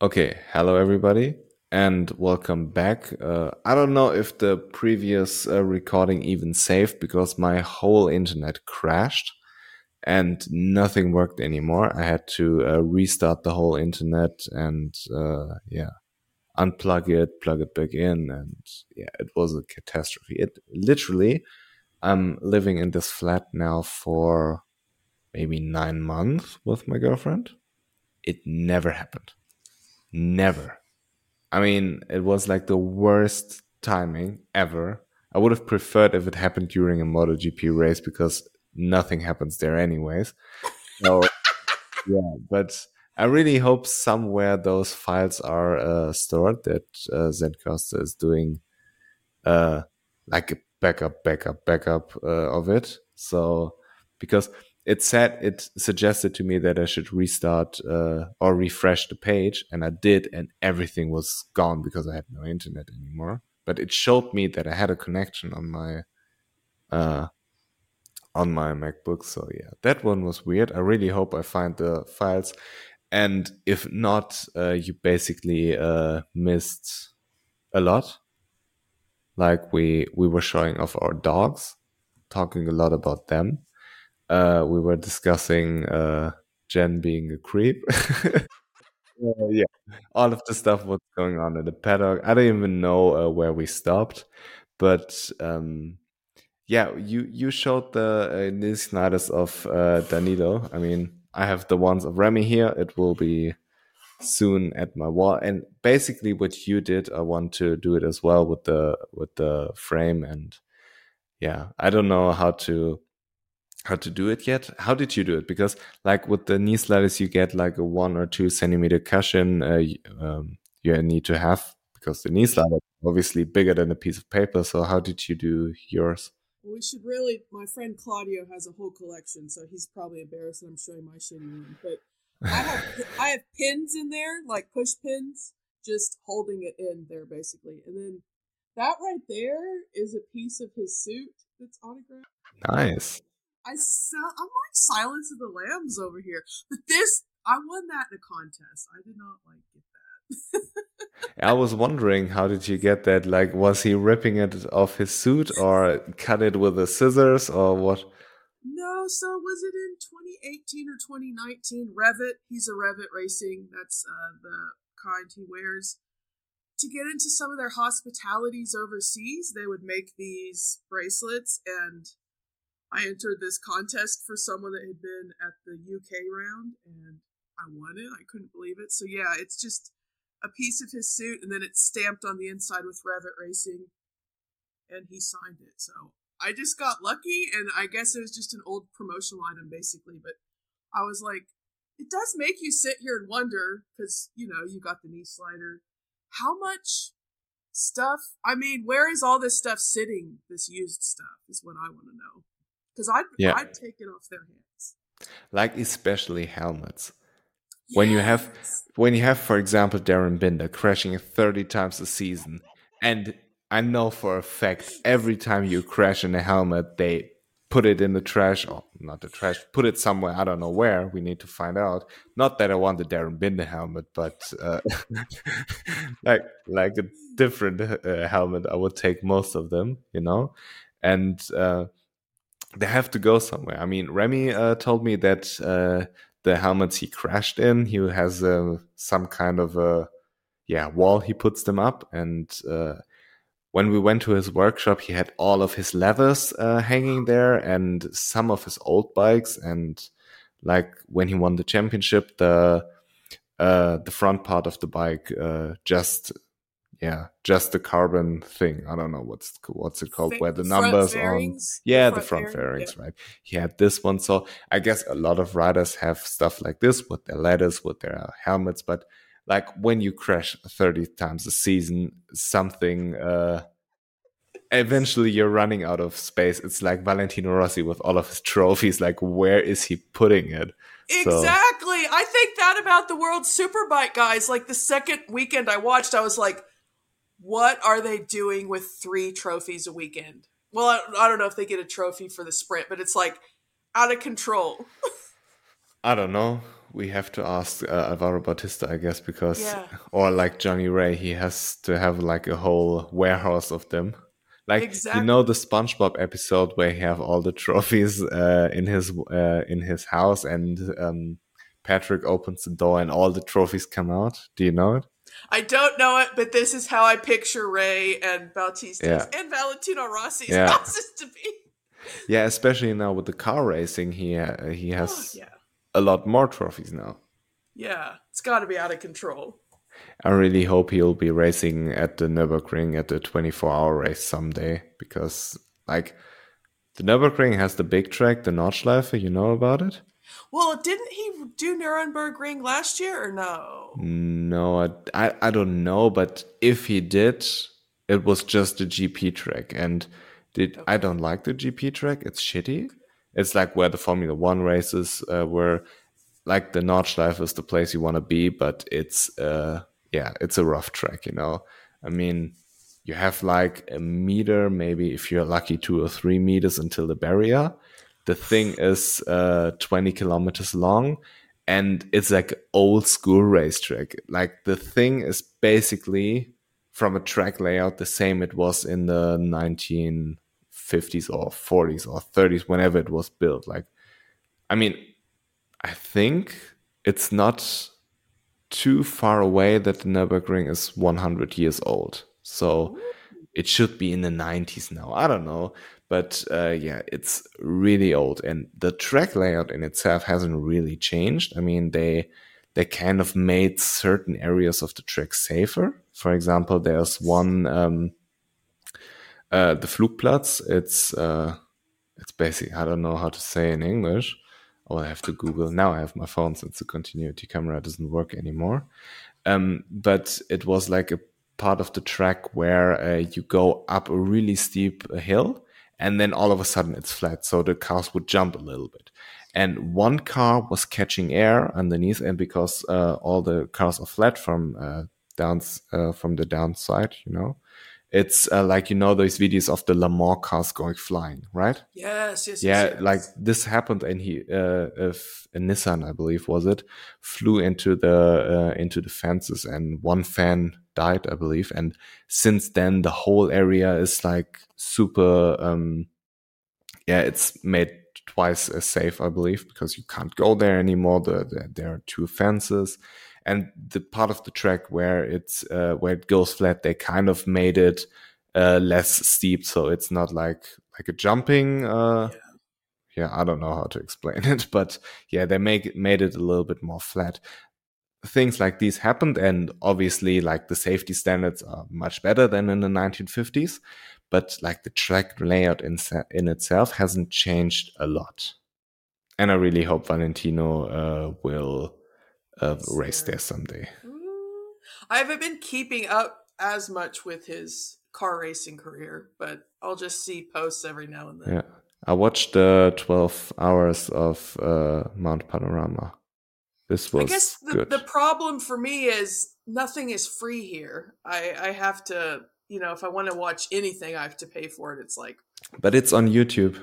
Okay, hello everybody, and welcome back. Uh, I don't know if the previous uh, recording even saved because my whole internet crashed and nothing worked anymore. I had to uh, restart the whole internet and uh, yeah, unplug it, plug it back in, and yeah, it was a catastrophe. It literally, I'm living in this flat now for maybe nine months with my girlfriend. It never happened Never. I mean, it was like the worst timing ever. I would have preferred if it happened during a MotoGP race because nothing happens there anyways. So yeah, but I really hope somewhere those files are uh, stored that uh, Zencastr is doing uh, like a backup, backup, backup uh, of it. So because it said it suggested to me that I should restart uh, or refresh the page, and I did, and everything was gone because I had no internet anymore. But it showed me that I had a connection on my uh, on my MacBook. So yeah, that one was weird. I really hope I find the files, and if not, uh, you basically uh, missed a lot. Like we we were showing off our dogs, talking a lot about them uh, we were discussing uh, Jen being a creep. uh, yeah, all of the stuff what's going on in the paddock. I don't even know uh, where we stopped, but um, yeah, you you showed the uh, knee sliders of uh, Danilo. I mean, I have the ones of Remy here. It will be soon at my wall. And basically, what you did, I want to do it as well with the with the frame and yeah, I don't know how to how to do it yet. How did you do it? Because like with the knee sliders, you get like a one or two centimeter cushion uh, um, you need to have because the knee slider is obviously bigger than a piece of paper. So how did you do yours? Well, we should really. My friend Claudio has a whole collection, so he's probably embarrassed that I'm showing my shitty one. But I have I have pins in there, like push pins, just holding it in there basically, and then that right there is a piece of his suit that's autographed. Nice. I sell. I'm like Silence of the Lambs over here. But this, I won that in a contest. I did not like get that. I was wondering, how did you get that? Like, was he ripping it off his suit, or cut it with the scissors, or what? No, so was it in 2018 or 2019? Revit, he's a Revit Racing. That's uh, the kind he wears. To get into some of their hospitalities overseas, they would make these bracelets, and I entered this contest for someone that had been at the UK round and I won it. I couldn't believe it. So yeah, it's just a piece of his suit and then it's stamped on the inside with Revit Racing and he signed it. So I just got lucky and I guess it was just an old promotional item basically, but I was like it does make you sit here and wonder cuz you know, you got the knee slider. How much stuff? I mean, where is all this stuff sitting? This used stuff is what I want to know because I'd, yeah. I'd take it off their hands. Like especially helmets. Yes. When you have, when you have, for example, Darryn Binder crashing 30 times a season, and I know for a fact every time you crash in a helmet, they put it in the trash or not the trash, put it somewhere. I don't know where. We need to find out. Not that I want the Darryn Binder helmet, but uh, like like a different uh, helmet. I would take most of them, you know, and. Uh, they have to go somewhere. I mean, Remy uh, told me that uh, the helmets he crashed in, he has uh, some kind of a yeah wall he puts them up, and uh, when we went to his workshop, he had all of his levers uh, hanging there and some of his old bikes, and like when he won the championship, the uh, the front part of the bike just yeah, just the carbon thing. I don't know what's what's it called, F- where the, the numbers on. Yeah, the front, the front fairings, yeah. right? He had this one, so I guess a lot of riders have stuff like this with their ladders, with their helmets. But like when you crash thirty times a season, something. uh Eventually, you're running out of space. It's like Valentino Rossi with all of his trophies. Like, where is he putting it? Exactly. So. I think that about the World Superbike guys. Like the second weekend I watched, I was like, what are they doing with three trophies a weekend? Well, I, I don't know if they get a trophy for the sprint, but it's like out of control. I don't know. we have to ask uh, Alvaro Bautista, I guess, because Yeah. or like Johnny Rea, he has to have like a whole warehouse of them. Like Exactly. you know the SpongeBob episode where he have all the trophies uh, in his uh, in his house, and um, Patrick opens the door and all the trophies come out. Do you know it? I don't know it, but this is how I picture Rea and Bautista Yeah. and Valentino Rossi's Yeah. houses to be. Yeah, especially now with the car racing, he uh, he Oh, has yeah. a lot more trophies now. Yeah. It's got to be out of control. I really hope he'll be racing at the Nürburgring at the 24 hour race someday because, like, the Nürburgring has the big track, the Nordschleife. You know about it? Well, didn't he do Nuremberg Ring last year or no? No, I, I, I don't know, but if he did, it was just a GP track. And did I don't like the GP track, it's shitty. It's like where the Formula One races uh, were. Like the Nordschleife is the place you want to be, but it's uh yeah, it's a rough track, you know. I mean, you have like a meter, maybe if you're lucky, two or three meters until the barrier. The thing is uh 20 kilometers long and it's like old school racetrack. Like the thing is basically from a track layout the same it was in the 1950s or 40s or 30s whenever it was built. Like I mean, I think it's not too far away that the Nürburgring is 100 years old. So it should be in the 90s now. I don't know. But uh, yeah, it's really old. And the track layout in itself hasn't really changed. I mean, they they kind of made certain areas of the track safer. For example, there's one um, uh, the Flugplatz. It's uh, it's basically I don't know how to say in English. Oh, I have to Google. Now I have my phone since the continuity camera doesn't work anymore. Um, but it was like a part of the track where uh, you go up a really steep hill and then all of a sudden it's flat. So the cars would jump a little bit. And one car was catching air underneath, and because uh, all the cars are flat from uh, uh, from the downside, you know, it's uh, like you know those videos of the Le Mans cars going flying, right? Yes, yes, yeah yes, yes. like this happened and he uh if a nissan i believe was it flew into the uh, into the fences and one fan died i believe and since then the whole area is like super um yeah it's made twice as safe i believe because you can't go there anymore the, the, there are two fences and the part of the track where it's uh, where it goes flat they kind of made it uh, less steep so it's not like like a jumping uh Yeah. yeah i don't know how to explain it but yeah they make made it a little bit more flat things like these happened and obviously like the safety standards are much better than in the 1950s but like the track layout in, in itself hasn't changed a lot and i really hope valentino uh, uh, race there someday Mm, I haven't been keeping up as much with his car racing career, but I'll just see posts every now and then. yeah i watched the 12 hours of uh, mount panorama this was I guess the, good the problem for me is nothing is free here. I, I have to, you know, if I want to watch anything, I have to pay for it. It's like but it's on youtube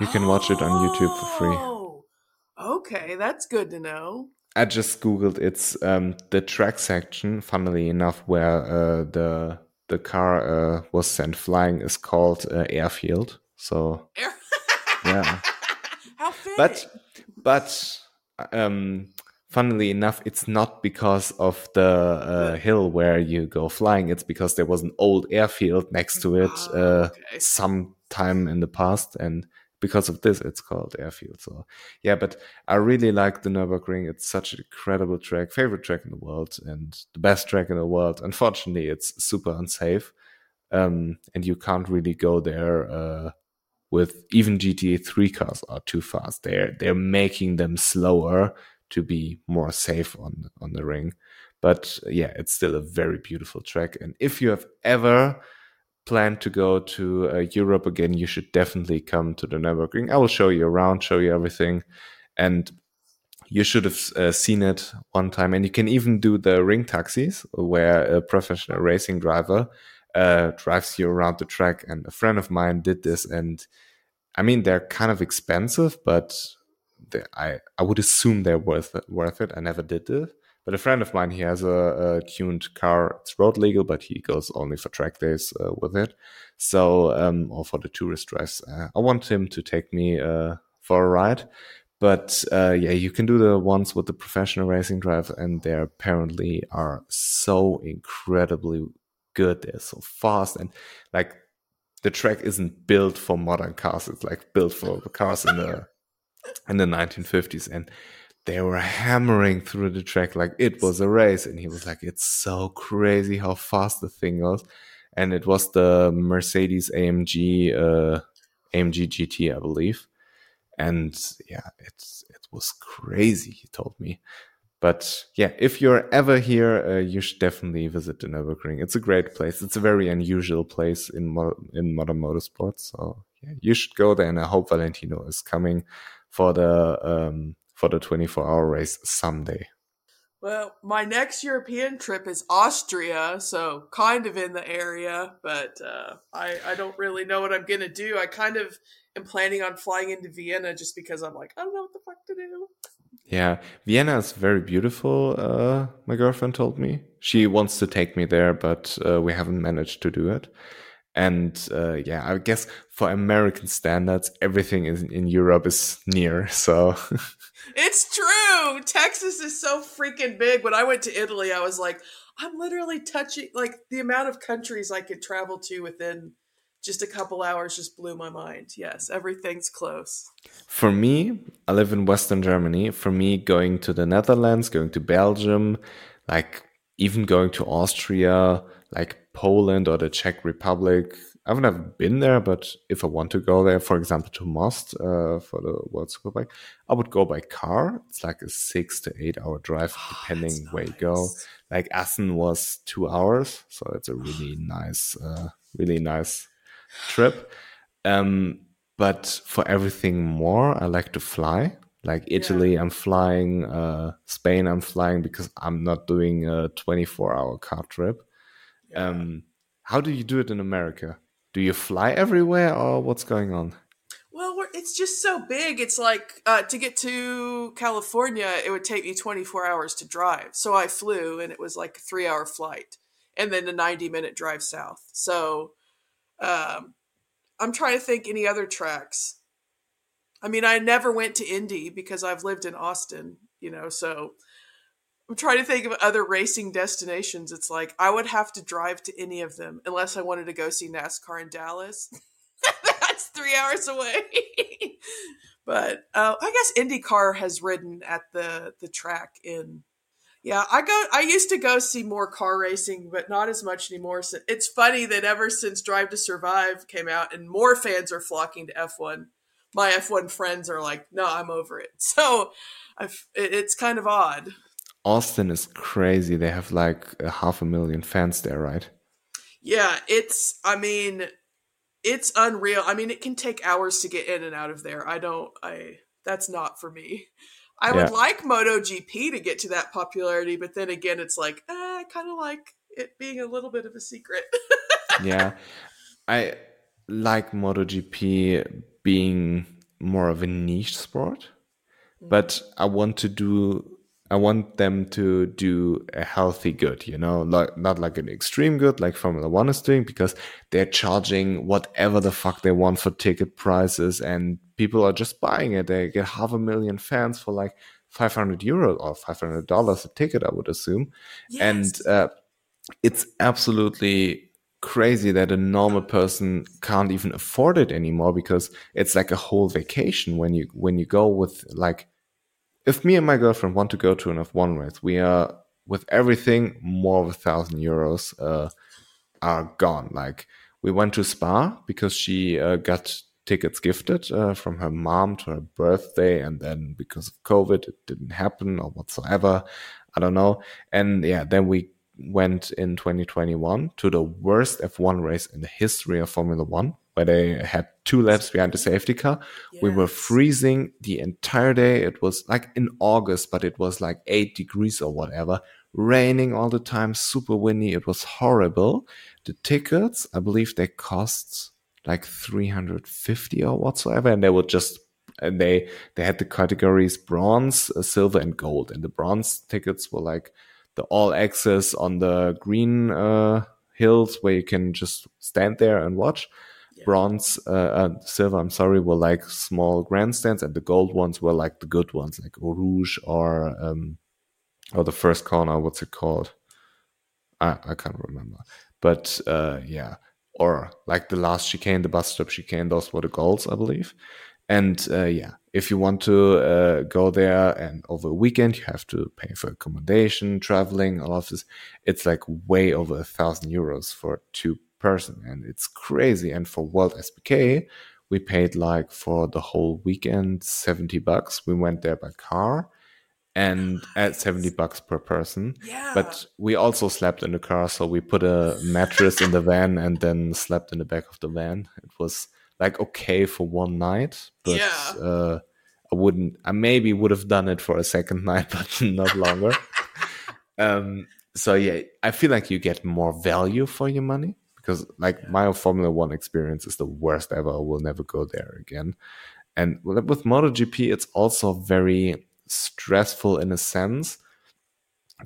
you can watch it on youtube for free Oh, Okay, that's good to know. I just googled it's um, the track section. Funnily enough, where uh, the the car uh, was sent flying is called uh, airfield. So yeah, How fitting. but but um, funnily enough, it's not because of the uh, hill where you go flying. It's because there was an old airfield next to it uh, okay. some time in the past, and because of this, it's called airfield. So yeah, but I really like the Nürburgring. It's such an incredible track, favorite track in the world, and the best track in the world. Unfortunately, it's super unsafe, um, and you can't really go there. Uh, with even GTA 3 cars are too fast. They're they're making them slower to be more safe on on the ring. But yeah, it's still a very beautiful track. And if you have ever planned to go to uh, Europe again, you should definitely come to the Nürburgring. I will show you around, show you everything, and you should have uh, seen it one time. And you can even do the ring taxis, where a professional racing driver uh, drives you around the track. And a friend of mine did this, and I mean they're kind of expensive, but I I would assume they're worth it, worth it. I never did this, but a friend of mine he has a, a tuned car. It's road legal, but he goes only for track days uh, with it. So um, or for the tourist drives. Uh, I want him to take me uh, for a ride. But uh, yeah, you can do the ones with the professional racing drive, and they apparently are so incredibly good. They're so fast, and like the track isn't built for modern cars. It's like built for cars in the in the 1950s, and they were hammering through the track like it was a race. And he was like, "It's so crazy how fast the thing goes." And it was the Mercedes AMG uh, AMG GT, I believe and yeah, it's it was crazy. He told me. But yeah, if you're ever here, uh, you should definitely visit the Nürburgring. It's a great place. It's a very unusual place in mo- in modern motorsports. So yeah, you should go there, and I hope Valentino is coming for the um, for the 24 hour race someday. Well, my next European trip is Austria, so kind of in the area, but uh, I I don't really know what I'm gonna do. I kind of am planning on flying into Vienna just because I'm like, I don't know what the fuck to do. Yeah, Vienna is very beautiful. Uh, my girlfriend told me she wants to take me there, but uh, we haven't managed to do it. And uh, yeah, I guess for American standards, everything in Europe is near. So it's true. Texas is so freaking big. When I went to Italy, I was like, I'm literally touching like the amount of countries I could travel to within just a couple hours just blew my mind. Yes, everything's close. For me, I live in Western Germany. For me, going to the Netherlands, going to Belgium, like even going to Austria, like Poland or the Czech Republic. I've never been there, but if I want to go there, for example, to Most uh, for the World Superbike, I would go by car. It's like a six to eight hour drive, oh, depending oh, where nice. you go. Like Assen was two hours, so it's a really nice, uh, really nice trip. Um, but for everything more, I like to fly. Like Italy, yeah. I'm flying. Uh, Spain, I'm flying because I'm not doing a 24 hour car trip. Um, how do you do it in America? Do you fly everywhere or what's going on? Well, it's just so big. It's like uh, to get to California, it would take me 24 hours to drive. So I flew and it was like a three hour flight and then a 90 minute drive south. So um, I'm trying to think any other tracks. I mean, I never went to Indy because I've lived in Austin, you know, so I'm trying to think of other racing destinations. It's like I would have to drive to any of them unless I wanted to go see NASCAR in Dallas. That's three hours away. but uh, I guess IndyCar has ridden at the the track in yeah, I go. I used to go see more car racing, but not as much anymore. So it's funny that ever since Drive to Survive came out, and more fans are flocking to F1. My F1 friends are like, "No, I'm over it." So, I've, it's kind of odd. Austin is crazy. They have like a half a million fans there, right? Yeah, it's. I mean, it's unreal. I mean, it can take hours to get in and out of there. I don't. I. That's not for me. I yeah. would like MotoGP to get to that popularity, but then again, it's like eh, I kind of like it being a little bit of a secret. yeah, I like MotoGP being more of a niche sport, but I want to do I want them to do a healthy good, you know, like not like an extreme good like Formula One is doing, because they're charging whatever the fuck they want for ticket prices, and people are just buying it. They get half a million fans for like 500 euro or 500 dollars a ticket, I would assume, yes. and uh, it's absolutely crazy that a normal person can't even afford it anymore because it's like a whole vacation when you when you go with like if me and my girlfriend want to go to an F1 race, we are with everything more of a thousand euros uh, are gone. Like we went to Spa because she uh, got tickets gifted uh, from her mom to her birthday, and then because of COVID, it didn't happen or whatsoever. I don't know. And yeah, then we went in 2021 to the worst F1 race in the history of Formula One, where they had two laps behind the safety car. Yes. We were freezing the entire day. It was like in August, but it was like eight degrees or whatever, raining all the time, super windy. It was horrible. The tickets, I believe they cost like 350 or whatsoever, and they were just and they they had the categories bronze, uh, silver, and gold. And the bronze tickets were like the all access on the green uh, hills where you can just stand there and watch. Bronze, uh, uh, silver, I'm sorry, were like small grandstands, and the gold ones were like the good ones, like Eau Rouge or um, or the first corner. What's it called? I, I can't remember. But uh, yeah, or like the last chicane, the bus stop chicane, those were the goals, I believe. And uh, yeah, if you want to uh, go there and over a weekend, you have to pay for accommodation, traveling, all of this. It's like way over a thousand euros for two person, and it's crazy. And for World SBK, we paid like for the whole weekend seventy bucks. We went there by car, and at 70 bucks per person. Yeah. But we also slept in the car. So we put a mattress in the van and then slept in the back of the van. It was like okay for one night, but yeah. uh, I wouldn't, I maybe would have done it for a second night, but not longer. um, so yeah, I feel like you get more value for your money because like my Formula One experience is the worst ever. I will never go there again. And with MotoGP, it's also very stressful in a sense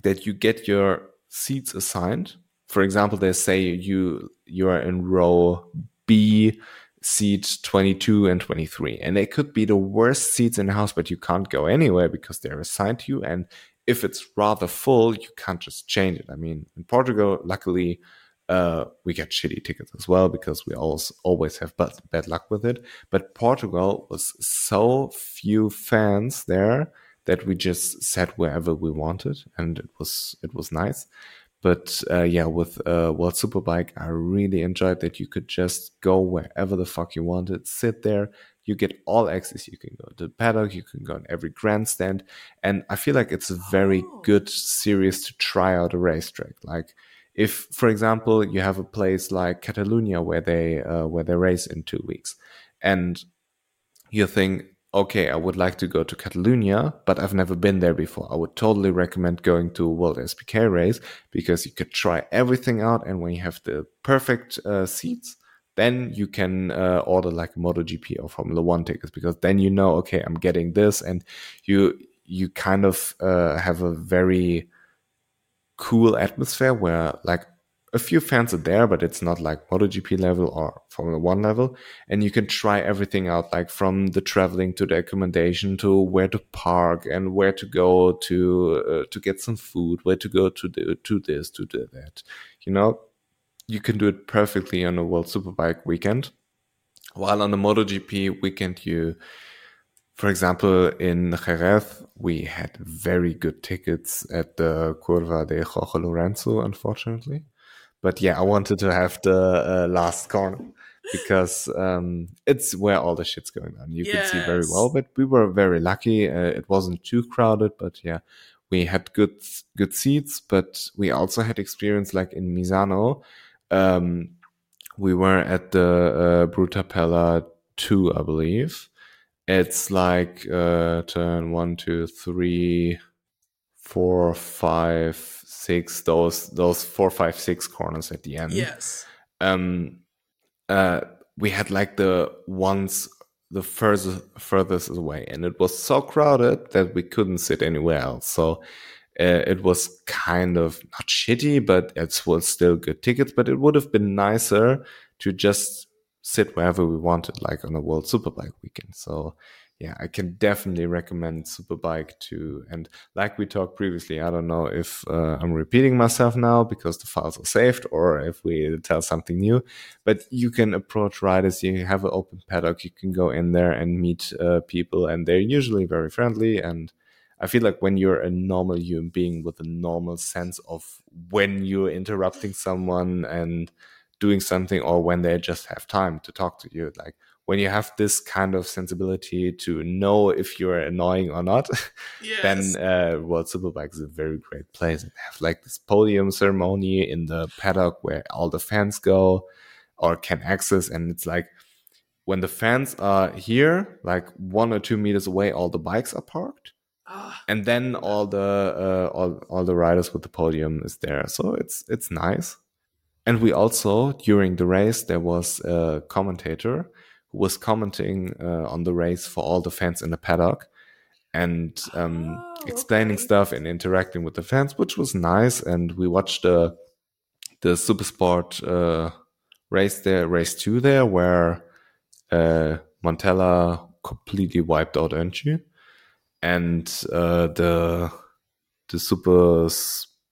that you get your seats assigned. For example, they say you you are in row B, seat 22 and 23, and they could be the worst seats in the house, but you can't go anywhere because they're assigned to you. And if it's rather full, you can't just change it. I mean, in Portugal, luckily, uh, we get shitty tickets as well because we always always have bad, bad luck with it. But Portugal was so few fans there that we just sat wherever we wanted, and it was it was nice. But uh, yeah, with uh, World Superbike, I really enjoyed that you could just go wherever the fuck you wanted, sit there. You get all access. You can go to the paddock. You can go on every grandstand, and I feel like it's a very oh. good series to try out a racetrack. Like if, for example, you have a place like Catalonia where they uh, where they race in two weeks, and you think okay, I would like to go to Catalonia, but I've never been there before. I would totally recommend going to a World SBK race because you could try everything out. And when you have the perfect uh, seats, then you can uh, order like MotoGP or Formula One tickets because then you know, okay, I'm getting this, and you you kind of uh, have a very cool atmosphere where like a few fans are there, but it's not like MotoGP level or Formula One level. And you can try everything out, like from the traveling to the accommodation to where to park and where to go to uh, to get some food, where to go to the to this to do that. You know, you can do it perfectly on a World Superbike weekend. While on a MotoGP weekend, you for example, in Jerez, we had very good tickets at the Curva de Jorge Lorenzo, unfortunately. But yeah, I wanted to have the uh, last corner because um, it's where all the shit's going on. You yes. could see very well, but we were very lucky. Uh, it wasn't too crowded, but yeah, we had good good seats. But we also had experience like in Misano. Um, we were at the uh, Brutabella two, I believe. It's like uh, turn one, two, three, four, five, six those those four five six corners at the end. Yes. Um uh we had like the ones the furthest furthest away and it was so crowded that we couldn't sit anywhere else. So uh, it was kind of not shitty but it was still good tickets but it would have been nicer to just sit wherever we wanted like on a world superbike weekend so yeah, I can definitely recommend Superbike to. And like we talked previously, I don't know if uh, I'm repeating myself now because the files are saved or if we tell something new, but you can approach riders. You have an open paddock. You can go in there and meet uh, people, and they're usually very friendly. And I feel like when you're a normal human being with a normal sense of when you're interrupting someone and doing something or when they just have time to talk to you, like when you have this kind of sensibility to know if you're annoying or not, yes. then uh, World Superbike is a very great place. They have like this podium ceremony in the paddock where all the fans go or can access, and it's like when the fans are here, like one or two meters away, all the bikes are parked. Ah. And then all the uh, all all the riders with the podium is there, so it's it's nice. And we also during the race there was a commentator who was commenting uh, on the race for all the fans in the paddock and um, Oh, explaining okay. stuff and interacting with the fans, which was nice. And we watched the the Supersport uh, race there, race two there, where uh, Montella completely wiped out Öncü, and uh, the the Super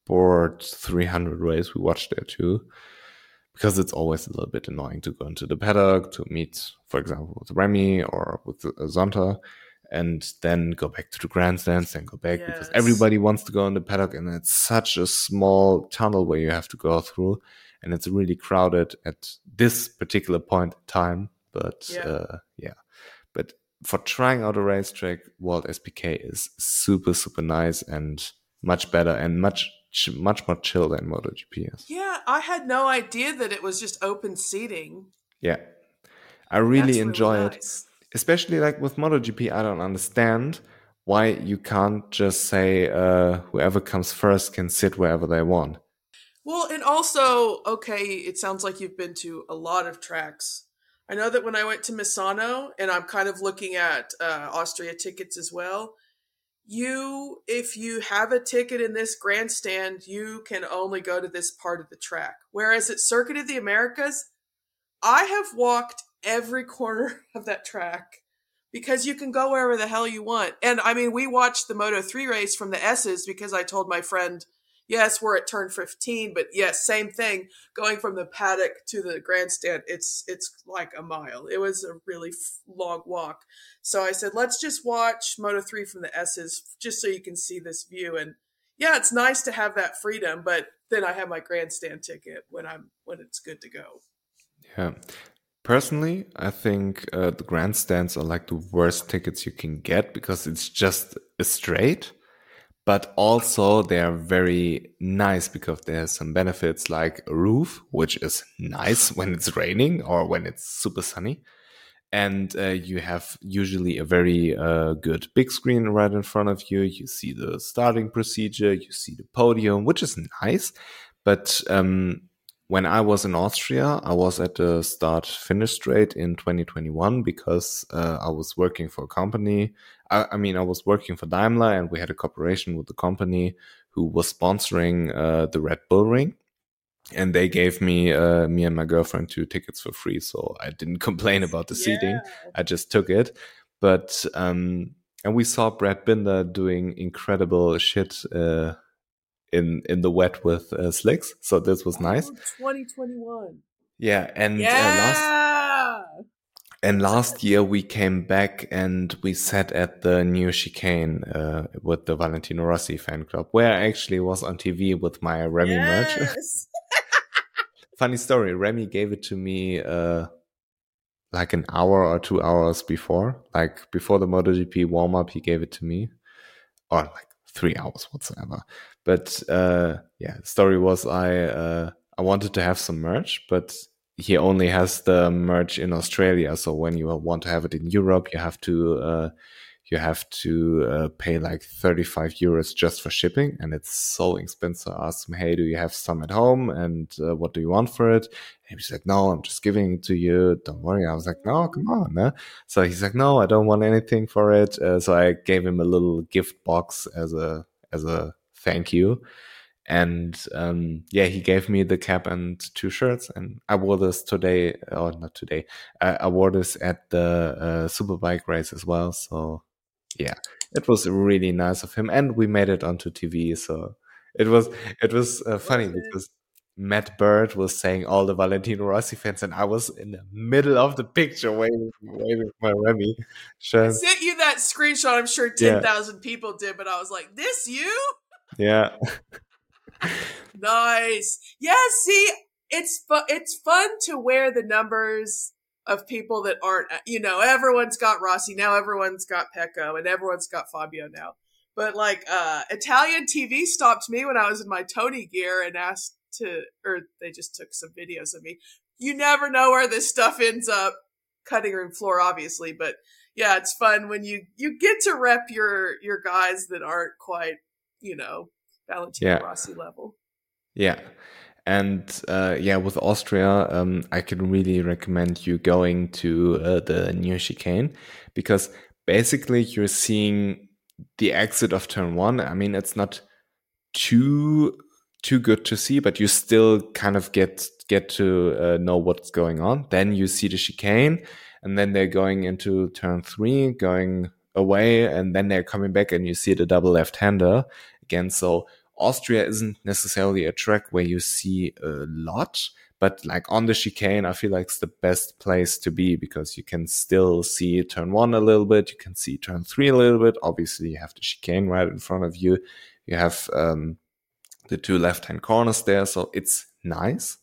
Sport 300 race we watched there too, because it's always a little bit annoying to go into the paddock to meet, for example, with Remy or with uh, Zonta, and then go back to the grandstands and go back because everybody wants to go in the paddock, and it's such a small tunnel where you have to go through, and it's really crowded at this particular point in time. But Yeah. uh, yeah, but for trying out a racetrack, World SBK is super super nice and much better and much ch- much more chill than MotoGP is. Yeah, I had no idea that it was just open seating. Yeah, I really That's enjoy it. nice. especially like with MotoGP, I don't understand why you can't just say uh, whoever comes first can sit wherever they want. Well, and also, okay, it sounds like you've been to a lot of tracks. I know that when I went to Misano, and I'm kind of looking at uh, Austria tickets as well, you, if you have a ticket in this grandstand, you can only go to this part of the track. Whereas at Circuit of the Americas, I have walked every corner of that track because you can go wherever the hell you want. And I mean, we watched the Moto 3 race from the S's because I told my friend, yes, we're at turn 15, but yes, same thing. Going from the paddock to the grandstand, it's it's like a mile. It was a really long walk. So I said, let's just watch Moto 3 from the S's just so you can see this view. And yeah, it's nice to have that freedom, but then I have my grandstand ticket when I'm when it's good to go. Yeah. Personally, I think uh, the grandstands are like the worst tickets you can get because it's just a straight, but also they are very nice because there's some benefits like a roof, which is nice when it's raining or when it's super sunny. And uh, you have usually a very uh, good big screen right in front of you. You see the starting procedure, you see the podium, which is nice. But um, when I was in Austria, I was at the start finish straight in 2021 because uh, I was working for a company. I, I, mean, I was working for Daimler and we had a cooperation with the company who was sponsoring uh, the Red Bull Ring. And they gave me, uh, me and my girlfriend, two tickets for free. So I didn't complain about the seating. I just took it. But, um, and we saw Brad Binder doing incredible shit, uh, in in the wet with uh, slicks. So this was nice. Oh, 2021. Yeah, and Yeah. uh, last and last year we came back and we sat at the new chicane uh, with the Valentino Rossi fan club, where I actually was on TV with my Remy merch. Funny story, Remy gave it to me uh, like an hour or two hours before, like before the MotoGP warm up. He gave it to me, or like three hours whatsoever. But uh, yeah, story was I uh, I wanted to have some merch, but he only has the merch in Australia. So when you want to have it in Europe, you have to uh, you have to uh, pay like 35 euros just for shipping, and it's so expensive. I asked him, "Hey, do you have some at home? And uh, what do you want for it?" And he's like, "No, I'm just giving it to you. Don't worry." I was like, "No, come on." Man. So he's like, "No, I don't want anything for it." Uh, so I gave him a little gift box as a as a thank you. And um, yeah, he gave me the cap and two shirts, and I wore this today, or not today. I, I wore this at the uh, Superbike race as well. So yeah, it was really nice of him, and we made it onto TV. So it was it was uh, funny because Matt Birt was saying all the Valentino Rossi fans, and I was in the middle of the picture waving, waving my Remy I shirt. sent you that screenshot. I'm sure Yeah. 10,000 people did, but I was like, this you? Yeah, Nice. Yeah, see, it's fu- it's fun to wear the numbers of people that aren't, you know, everyone's got Rossi now, everyone's got Pecco, and everyone's got Fabio now. But like, uh, Italian TV stopped me when I was in my Tony gear and asked to, or they just took some videos of me. You never know where this stuff ends up. Cutting room floor, obviously, but yeah, it's fun when you you get to rep your your guys that aren't quite, you know, Valentino Yeah. Rossi level. Yeah. And uh, yeah, with Austria, um, I can really recommend you going to uh, the near chicane because basically you're seeing the exit of turn one. I mean, it's not too too good to see, but you still kind of get get to uh, know what's going on. Then you see the chicane, and then they're going into turn three, going away, and then they're coming back, and you see the double left hander again. So Austria isn't necessarily a track where you see a lot, but like on the chicane, I feel like it's the best place to be because you can still see turn one a little bit, you can see turn three a little bit. Obviously, you have the chicane right in front of you. You have um, the two left hand corners there, so it's nice.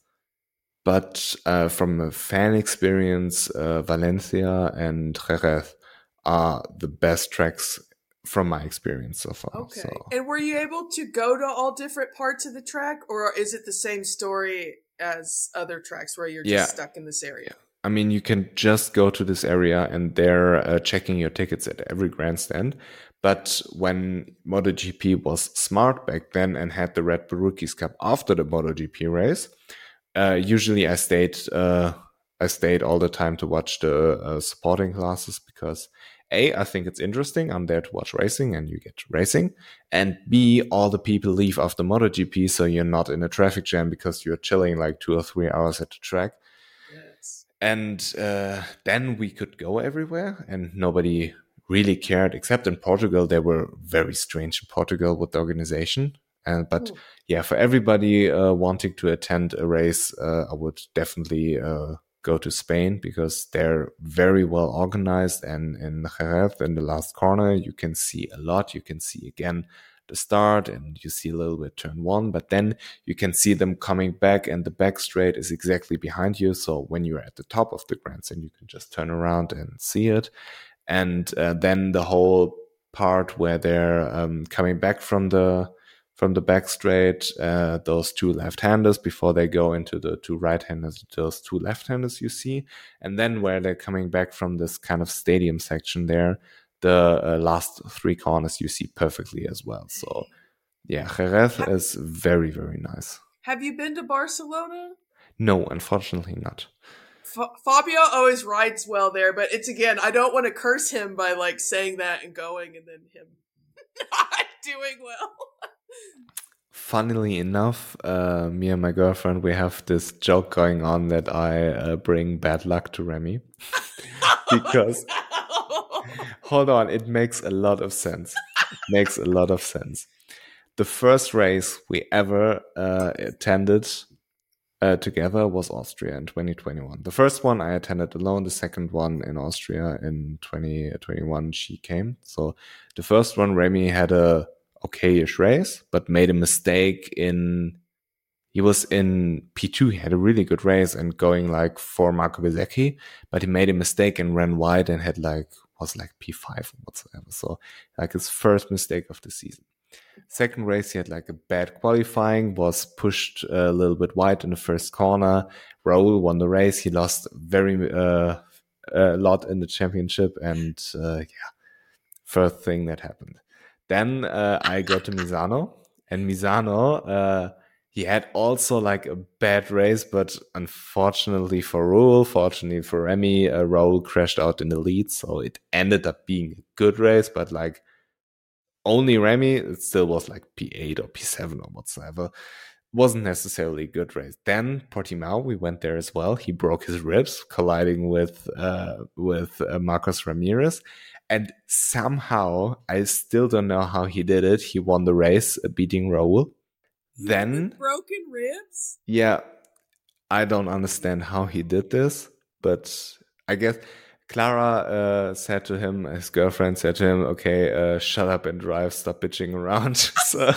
But uh, from a fan experience, uh, Valencia and Jerez are the best tracks from my experience so far. Okay. So. And were you able to go to all different parts of the track, or is it the same story as other tracks where you're just Yeah. stuck in this area? I mean, you can just go to this area and they're uh, checking your tickets at every grandstand. But when MotoGP was smart back then and had the Red Bull Rookies Cup after the MotoGP race, uh, usually I stayed uh, I stayed all the time to watch the uh, supporting classes because a I think it's interesting. I'm there to watch racing and you get racing, and b all the people leave after MotoGP, so you're not in a traffic jam because you're chilling like two or three hours at the track Yes. and uh, then we could go everywhere and nobody really cared except in portugal they were very strange in portugal with the organization and but Hmm. yeah for everybody uh, wanting to attend a race uh, i would definitely uh, go to spain because they're very well organized and in jerez in the last corner you can see a lot. You can see again the start and you see a little bit turn one but then you can see them coming back and the back straight is exactly behind you. So when you're at the top of the grandstand you can just turn around and see it. And uh, then the whole part where they're um, coming back from the from the back straight uh, those two left-handers before they go into the two right-handers those two left-handers you see and then where they're coming back from this kind of stadium section there the uh, last three corners you see perfectly as well so yeah jerez is very very nice Have you been to Barcelona? no unfortunately not F- Fabio always rides well there, but it's again, I don't want to curse him by like saying that and going and then him not doing well. Funnily enough uh, me and my girlfriend we have this joke going on that i uh, bring bad luck to remy. Because- hold on it makes a lot of sense. It makes a lot of sense. The first race we ever uh, attended uh, together was austria in 2021 the first one i attended alone the second one in austria in 2021 she came. So the first one remy had a okayish race but made a mistake in he was in P2. He had a really good race and going like for Marco Bezzecchi, but he made a mistake and ran wide and had like was like P5 or whatsoever. So like his first mistake of the season. Second race, he had like a bad qualifying, was pushed a little bit wide in the first corner. Raul won the race. He lost very uh, a lot in the championship, and uh, yeah, first thing that happened. Then uh, I go to Misano, and Misano, uh, he had also like a bad race, but unfortunately for Raul, fortunately for Remy, uh, Raul crashed out in the lead, so it ended up being a good race, but like only Remy, it still was like P8 or P7 or whatsoever. Wasn't necessarily a good race. Then Portimao, we went there as well. He broke his ribs, colliding with uh, with uh, Marcos Ramirez, and somehow I still don't know how he did it. He won the race, uh, beating Raul. Then broken ribs. yeah, I don't understand how he did this, but I guess Clara uh, said to him, his girlfriend said to him, "Okay, uh, shut up and drive. Stop bitching around." so,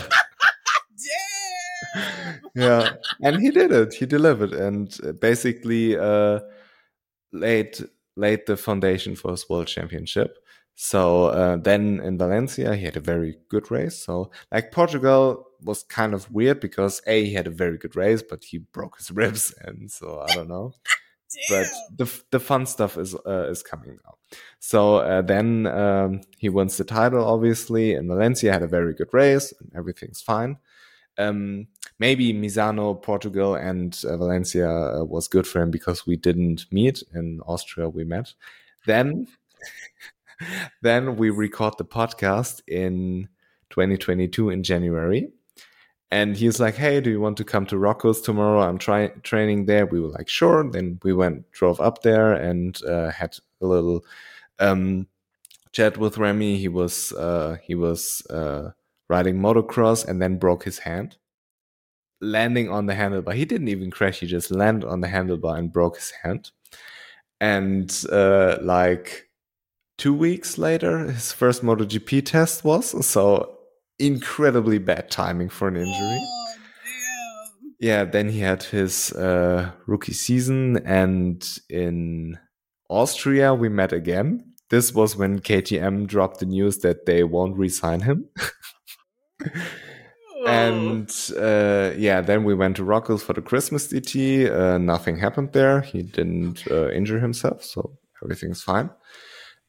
yeah, and he did it. He delivered, and uh, basically uh, laid laid the foundation for his world championship. So uh, then in Valencia, he had a very good race. So like Portugal was kind of weird because a he had a very good race, but he broke his ribs, and so I don't know. But the the fun stuff is uh, is coming now. So uh, then um, he wins the title. Obviously, and Valencia, had a very good race, and everything's fine. Um, maybe Misano, Portugal, and uh, Valencia uh, was good for him because we didn't meet in Austria. We met. Then, then we record the podcast in 2022 in January. And he's like, "Hey, do you want to come to Rocco's tomorrow? I'm trying training there." We were like, "Sure." Then we went, drove up there, and uh, had a little um, chat with Remy. He was uh, he was uh, riding motocross and then broke his hand, landing on the handlebar. He didn't even crash. He just landed on the handlebar and broke his hand. And uh, like two weeks later, his first MotoGP test was so incredibly bad timing for an injury. Oh, Yeah, then he had his uh, rookie season, and in Austria we met again. This was when KTM dropped the news that they won't re-sign him. And uh, yeah, then we went to Rockles for the Christmas DT. Uh, nothing happened there. He didn't uh, injure himself, so everything's fine.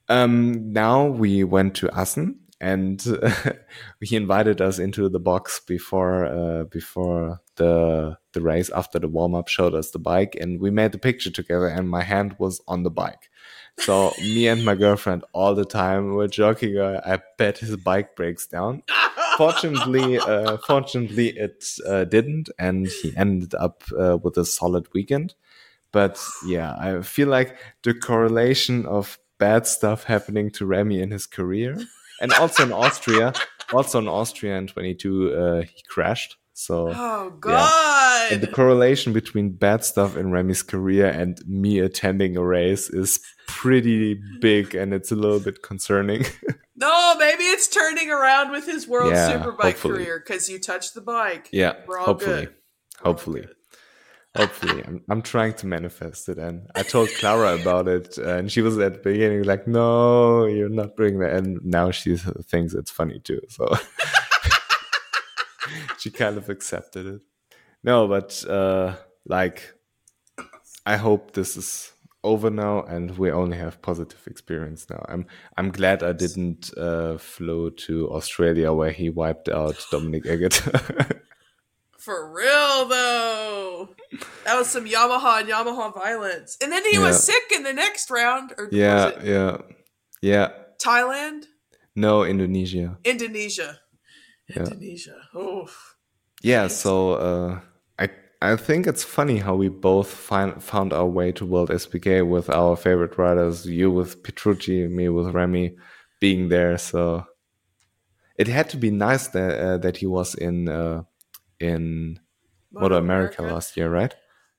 Um, now we went to Assen, and he invited us into the box before uh, before the the race. After the warm up, showed us the bike, and we made the picture together. And my hand was on the bike. So me and my girlfriend all the time were joking. Uh, I bet his bike breaks down fortunately, uh, fortunately, it uh, didn't, and he ended up uh, with a solid weekend. But yeah, I feel like the correlation of bad stuff happening to Remy in his career, and also in Austria, also in Austria in 22, uh, he crashed. So oh God! and the correlation between bad stuff in Remy's career and me attending a race is pretty big, and it's a little bit concerning. no, maybe it's turning around with his World Yeah, Superbike hopefully. career because you touched the bike. yeah, We're all hopefully. good. We're all Hopefully. good. Hopefully, I'm, I'm trying to manifest it, and I told Clara about it, and she was at the beginning like, "No, you're not bringing that," and now she thinks it's funny too. So she kind of accepted it. No, but uh, like, I hope this is over now, and we only have positive experience now. I'm I'm glad I didn't uh, flow to Australia where he wiped out Dominique Aegerter. For real though, that was some Yamaha and Yamaha violence. And then he Yeah. was sick in the next round. Or yeah, yeah, yeah. Thailand, No, Indonesia. Indonesia, Yeah. Indonesia. Oh, Yeah, so uh, I I think it's funny how we both find found our way to World SBK with our favorite riders. You with Petrucci, me with Remy, being there. So it had to be nice that uh, that he was in uh, in Moto America last year, right?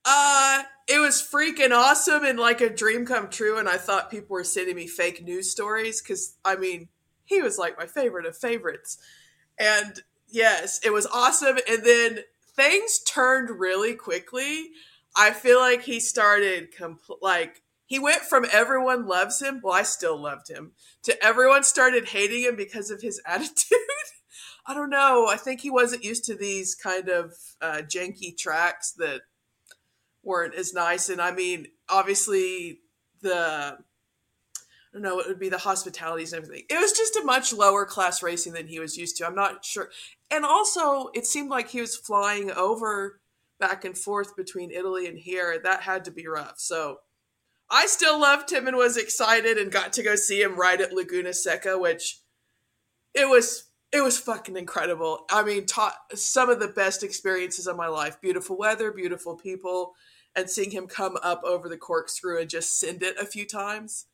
Uh, it was freaking awesome and like a dream come true. And I thought people were sending me fake news stories because I mean, he was like my favorite of favorites. And yes, it was awesome. And then things turned really quickly. I feel like he started compl- like he went from everyone loves him, well, I still loved him, to everyone started hating him because of his attitude. I don't know. I think he wasn't used to these kind of uh, janky tracks that weren't as nice. And I mean, obviously, the I don't know, it would be the hospitalities and everything. It was just a much lower class racing than he was used to. I'm not sure. And also, it seemed like he was flying over back and forth between Italy and here. That had to be rough. So I still loved him and was excited and got to go see him ride at Laguna Seca, which it was it was fucking incredible. I mean, ta- some of the best experiences of my life. Beautiful weather, beautiful people, and seeing him come up over the corkscrew and just send it a few times.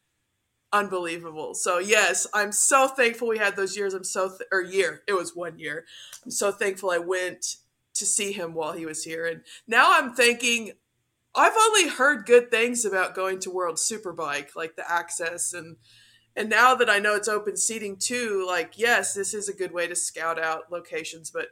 Unbelievable. So yes, I'm so thankful we had those years. I'm so th- or year. It was one year. I'm so thankful I went to see him while he was here, and now I'm thinking I've only heard good things about going to World Superbike, like the access and and now that I know it's open seating too, like yes, this is a good way to scout out locations, but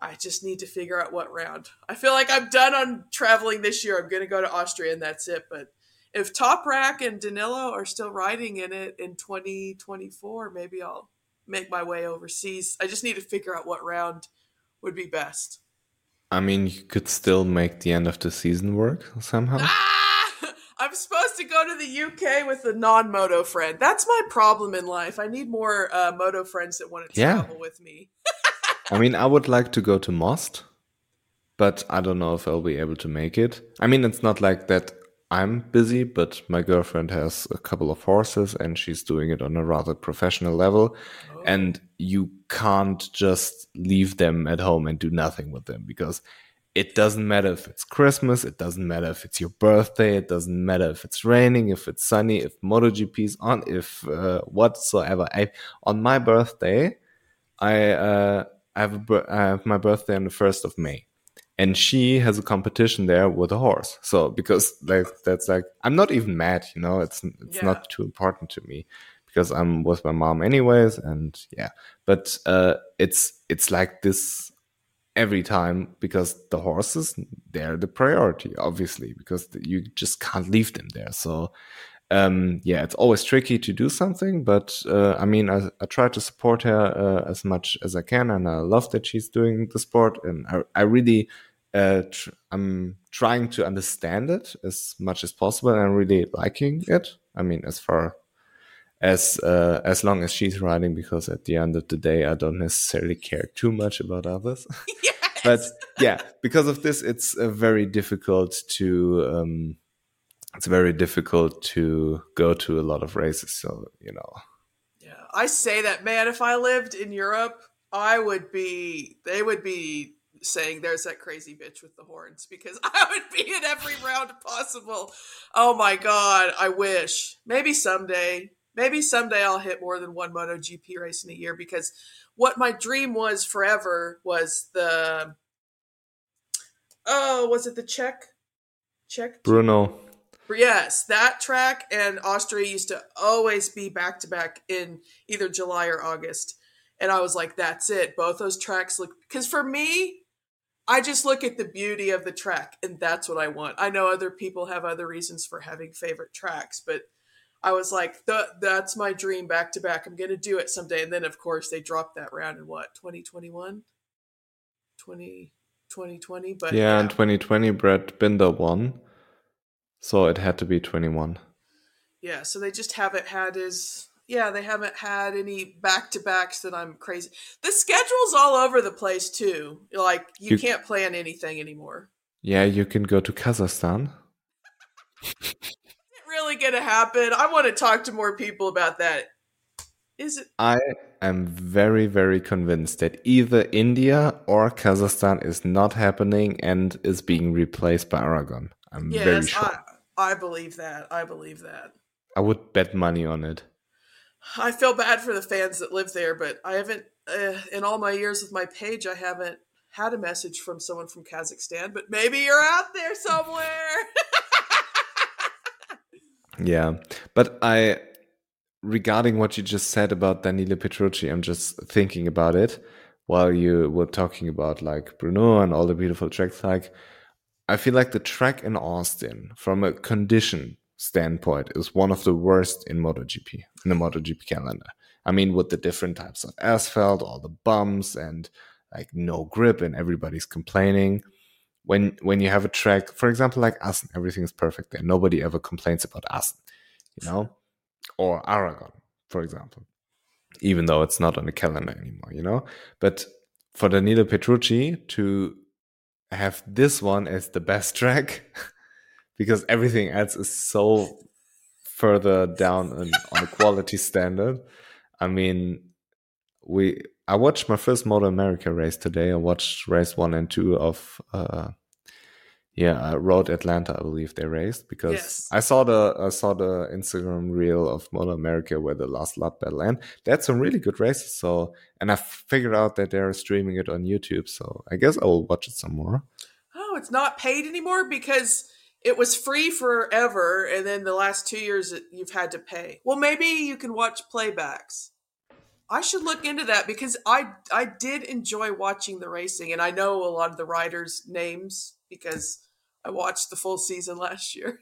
I just need to figure out what round. I feel like I'm done on traveling this year. I'm going to go to Austria and that's it. But if Toprak and Danilo are still riding in it in 2024, maybe I'll make my way overseas. I just need to figure out what round would be best. I mean, you could still make the end of the season work somehow. Ah! I'm supposed to go to the UK with a non-moto friend. That's my problem in life. I need more uh, moto friends that want to Yeah. travel with me. I mean, I would like to go to Most. but I don't know if I'll be able to make it. I mean, it's not like that I'm busy, but my girlfriend has a couple of horses and she's doing it on a rather professional level. Oh. And you can't just leave them at home and do nothing with them because it doesn't matter if it's Christmas, it doesn't matter if it's your birthday, it doesn't matter if it's raining, if it's sunny, if MotoGP is on, if uh, whatsoever. I, on my birthday, I, uh, I, have a, I have my birthday on the 1st of May. And she has a competition there with a horse. So because like that's like I'm not even mad, you know, it's it's yeah. not too important to me because I'm with my mom anyways and yeah. But uh it's it's like this every time because the horses they're the priority obviously because you just can't leave them there. So um, yeah it's always tricky to do something but uh, i mean I, I, try to support her uh, as much as i can and i love that she's doing the sport and i, I really uh, tr- i'm trying to understand it as much as possible and i'm really liking it. I mean as far as uh, as long as she's riding because at the end of the day I don't necessarily care too much about others. Yes. but yeah, because of this, it's uh, very difficult to um, it's very difficult to go to a lot of races. So you know. Yeah, I say that man. If I lived in Europe, I would be. They would be saying there's that crazy bitch with the horns because I would be in every round possible. Oh my god, I wish. Maybe someday maybe someday I'll hit more than one MotoGP race in a year because what my dream was forever was the oh was it the Czech Czech Brno yes that track and Austria used to always be back to back in either July or August. And I was like that's it. Both those tracks look because for me I just look at the beauty of the track and that's what I want. I know other people have other reasons for having favorite tracks, but I was like, that's my dream back to back. I'm going to do it someday. And then, of course, they dropped that round in what, 2021? 20, 2020? But yeah, yeah, in 2020, Brad Binder won. So it had to be 21. Yeah, so they just haven't had his. Yeah, they haven't had any back to backs that I'm crazy. The schedule's all over the place, too. Like, you, you can't plan anything anymore. Yeah, you can go to Kazakhstan. really going to happen? I want to talk to more people about that. Is it? I am very, very convinced that either India or Kazakhstan is not happening and is being replaced by Aragon. I'm yes, very sure. I, I believe that. I believe that. I would bet money on it. I feel bad for the fans that live there, but I haven't, uh, in all my years with my page, I haven't had a message from someone from Kazakhstan, but maybe you're out there somewhere. Yeah, but I regarding what you just said about Danilo Petrucci, I'm just thinking about it while you were talking about like Brno and all the beautiful tracks. Like, I feel like the track in Austin, from a condition standpoint, is one of the worst in MotoGP in the MotoGP calendar. I mean, with the different types of asphalt, all the bumps, and like no grip, and everybody's complaining when when you have a track, for example, like Assen, everything is perfect there. Nobody ever complains about Assen, you know, or Aragon, for example, even though it's not on the calendar anymore, you know. But for Danilo Petrucci to have this one as the best track, because everything else is so further down on, on a quality standard. I mean, we I watched my first Moto America race today. I watched race one and two of uh, yeah, uh, Road Atlanta, I believe they raced because yes. I saw the I saw the Instagram reel of Moto America where the last lap battle and they had some really good races. So and I figured out that they're streaming it on YouTube. So I guess I will watch it some more. Oh, it's not paid anymore because it was free forever, and then the last two years you've had to pay. Well, maybe you can watch playbacks. I should look into that because I I did enjoy watching the racing, and I know a lot of the riders' names because I watched the full season last year.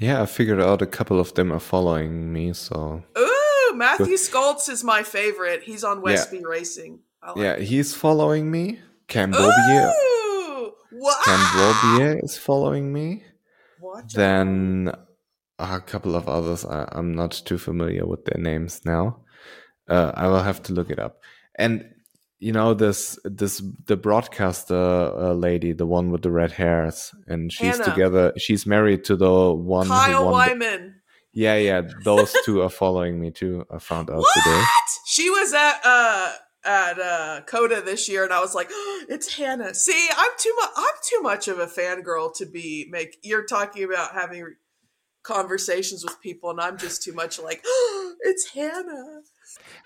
Yeah, I figured out a couple of them are following me. So ooh, Mathew Scholtz is my favorite. He's on Westby yeah. Racing. Like yeah, he's following me. Cam Beaubier. Cam is following me. Watch then a couple of others. I, am not too familiar with their names now. Uh, I will have to look it up. And you know this this the broadcaster uh, lady, the one with the red hairs, and she's Hannah. together. She's married to the one. who Kyle won the- Wyman. yeah, yeah. Those two are following me too. I found out What? today. She was at uh at uh COTA this year, and I was like, "It's Hannah." See, I'm too much. I'm too much of a fangirl to be make. You're talking about having conversations with people, and I'm just too much like, "It's Hannah."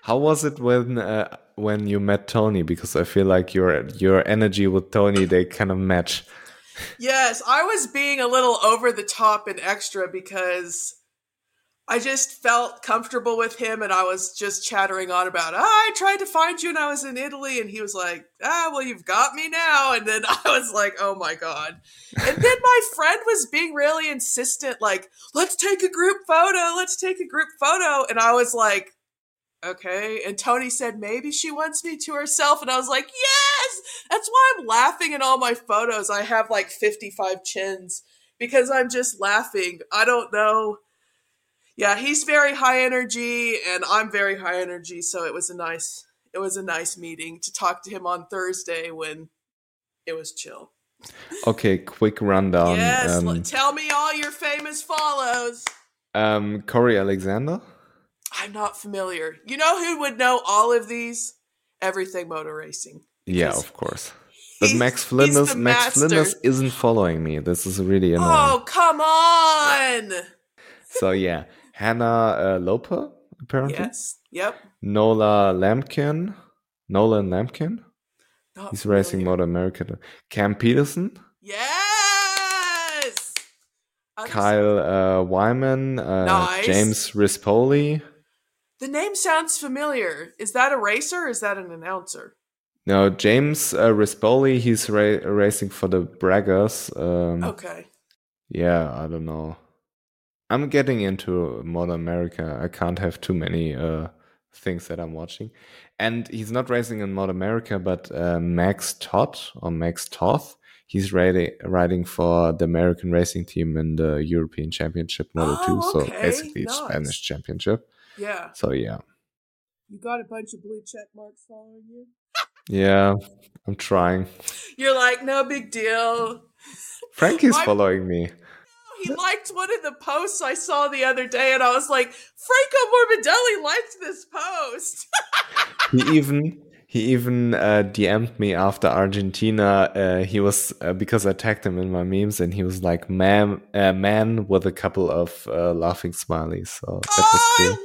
How was it when uh, when you met Tony? Because I feel like your your energy with Tony they kind of match. Yes, I was being a little over the top and extra because I just felt comfortable with him and I was just chattering on about, ah, I tried to find you when I was in Italy. And he was like, ah, well, you've got me now. And then I was like, oh my God. And then my friend was being really insistent, like, let's take a group photo. Let's take a group photo. And I was like, okay. And Tony said, maybe she wants me to herself. And I was like, yes, that's why I'm laughing in all my photos. I have like 55 chins because I'm just laughing. I don't know. Yeah, he's very high energy and I'm very high energy. So it was a nice, it was a nice meeting to talk to him on Thursday when it was chill. Okay, quick rundown. yes. um, tell me all your famous follows. um, Corey Alexander. I'm not familiar. You know who would know all of these? Everything motor racing. Yeah, of course. But Max Flinders, Max master. Flinders isn't following me. This is really annoying. Oh, come on. So yeah, Hannah uh, Loper apparently. Yes. Yep. Nola Lampkin. Nolan Lampkin. Not He's racing. Moto America. Cam Petersen. Yes. Kyle uh, Wyman. Uh, Nice. James Rispoli. The name sounds familiar. Is that a racer or is that an announcer? No, James uh, Rispoli. He's ra- racing for the Braggers. Um, Okay. Yeah, I don't know. I'm getting into Moto America. I can't have too many uh, things that I'm watching. And he's not racing in Moto America, but uh, Max Todd or Max Toth, he's riding, riding for the American racing team in the European Championship Moto Oh, 2. okay, So basically, nice. Spanish Championship. Yeah. So yeah. You got a bunch of blue check marks following you? Yeah, I'm trying. You're like, no big deal. Frankie's My- following me. He liked one of the posts I saw the other day, and I was like, Franco Morbidelli liked this post. he even he even uh, DM'd me after Argentina. Uh, he was uh, because I tagged him in my memes, and he was like man, uh, man with a couple of uh, laughing smileys. So that was cool.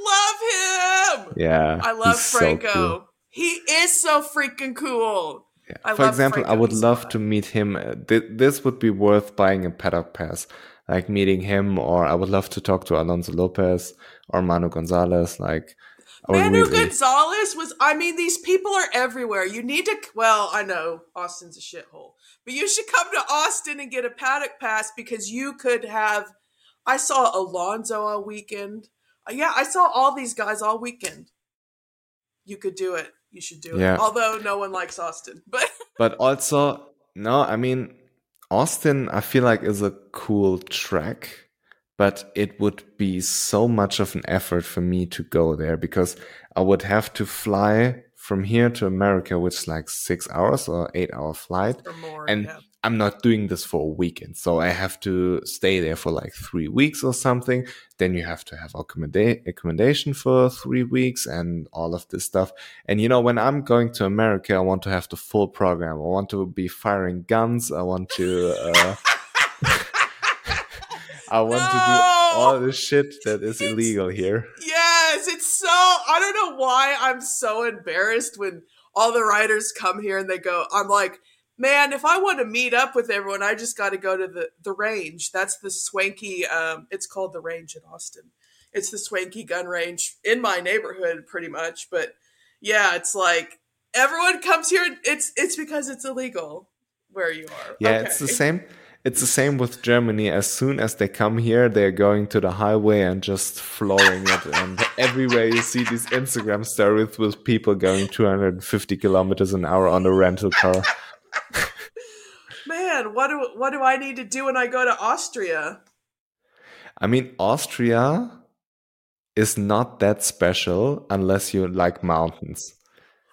Yeah, I love he's so Franco. cool. He is so freaking cool. Yeah. For example, I would so love to meet him. Uh, this would be worth buying a paddock pass, like meeting him, or I would love to talk to Alonso Lopez or Manu Gonzalez. Like, Manu Gonzalez was, I mean, these people are everywhere. You need to, well, I know Austin's a shithole, but you should come to Austin and get a paddock pass because you could have, I saw Alonso all weekend. Yeah, I saw all these guys all weekend. You could do it. You should do Yeah. it. Although no one likes Austin, but but also no i mean austin i feel like is a cool track but it would be so much of an effort for me to go there because i would have to fly from here to america which is like six hours or eight hour flight or more. And yeah. I'm not doing this for a weekend so i have to stay there for like three weeks or something then you have to have accommodation for three weeks and all of this stuff and you know when i'm going to america i want to have the full program i want to be firing guns i want to uh, i want to do all the shit that is It's- illegal here Yes, it's so. I don't know why I'm so embarrassed when all the writers come here and they go. I'm like, man, if I want to meet up with everyone, I just got to go to the the range. That's the swanky. Um, it's called the range in Austin. It's the swanky gun range in my neighborhood, pretty much. But yeah, it's like everyone comes here. It's it's because it's illegal where you are. Yeah, it's the same. It's the same with Germany. As soon as they come here, they're going to the highway and just flooring it. And everywhere you see these Instagram stories with people going 250 kilometers an hour on a rental car. Man, what do what do I need to do when I go to Austria? I mean, Austria is not that special unless you like mountains.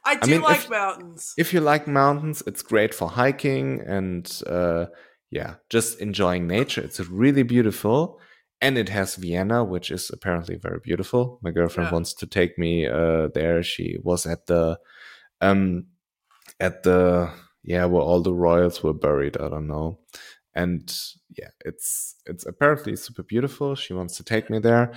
I do I mean, like if, mountains. If you like mountains, it's great for hiking and uh, yeah, just enjoying nature. It's really beautiful. And it has Vienna, which is apparently very beautiful. My girlfriend yeah. wants to take me uh, there. She was at the um at the yeah where all the royals were buried. I don't know. And yeah, it's it's apparently super beautiful. She wants to take me there.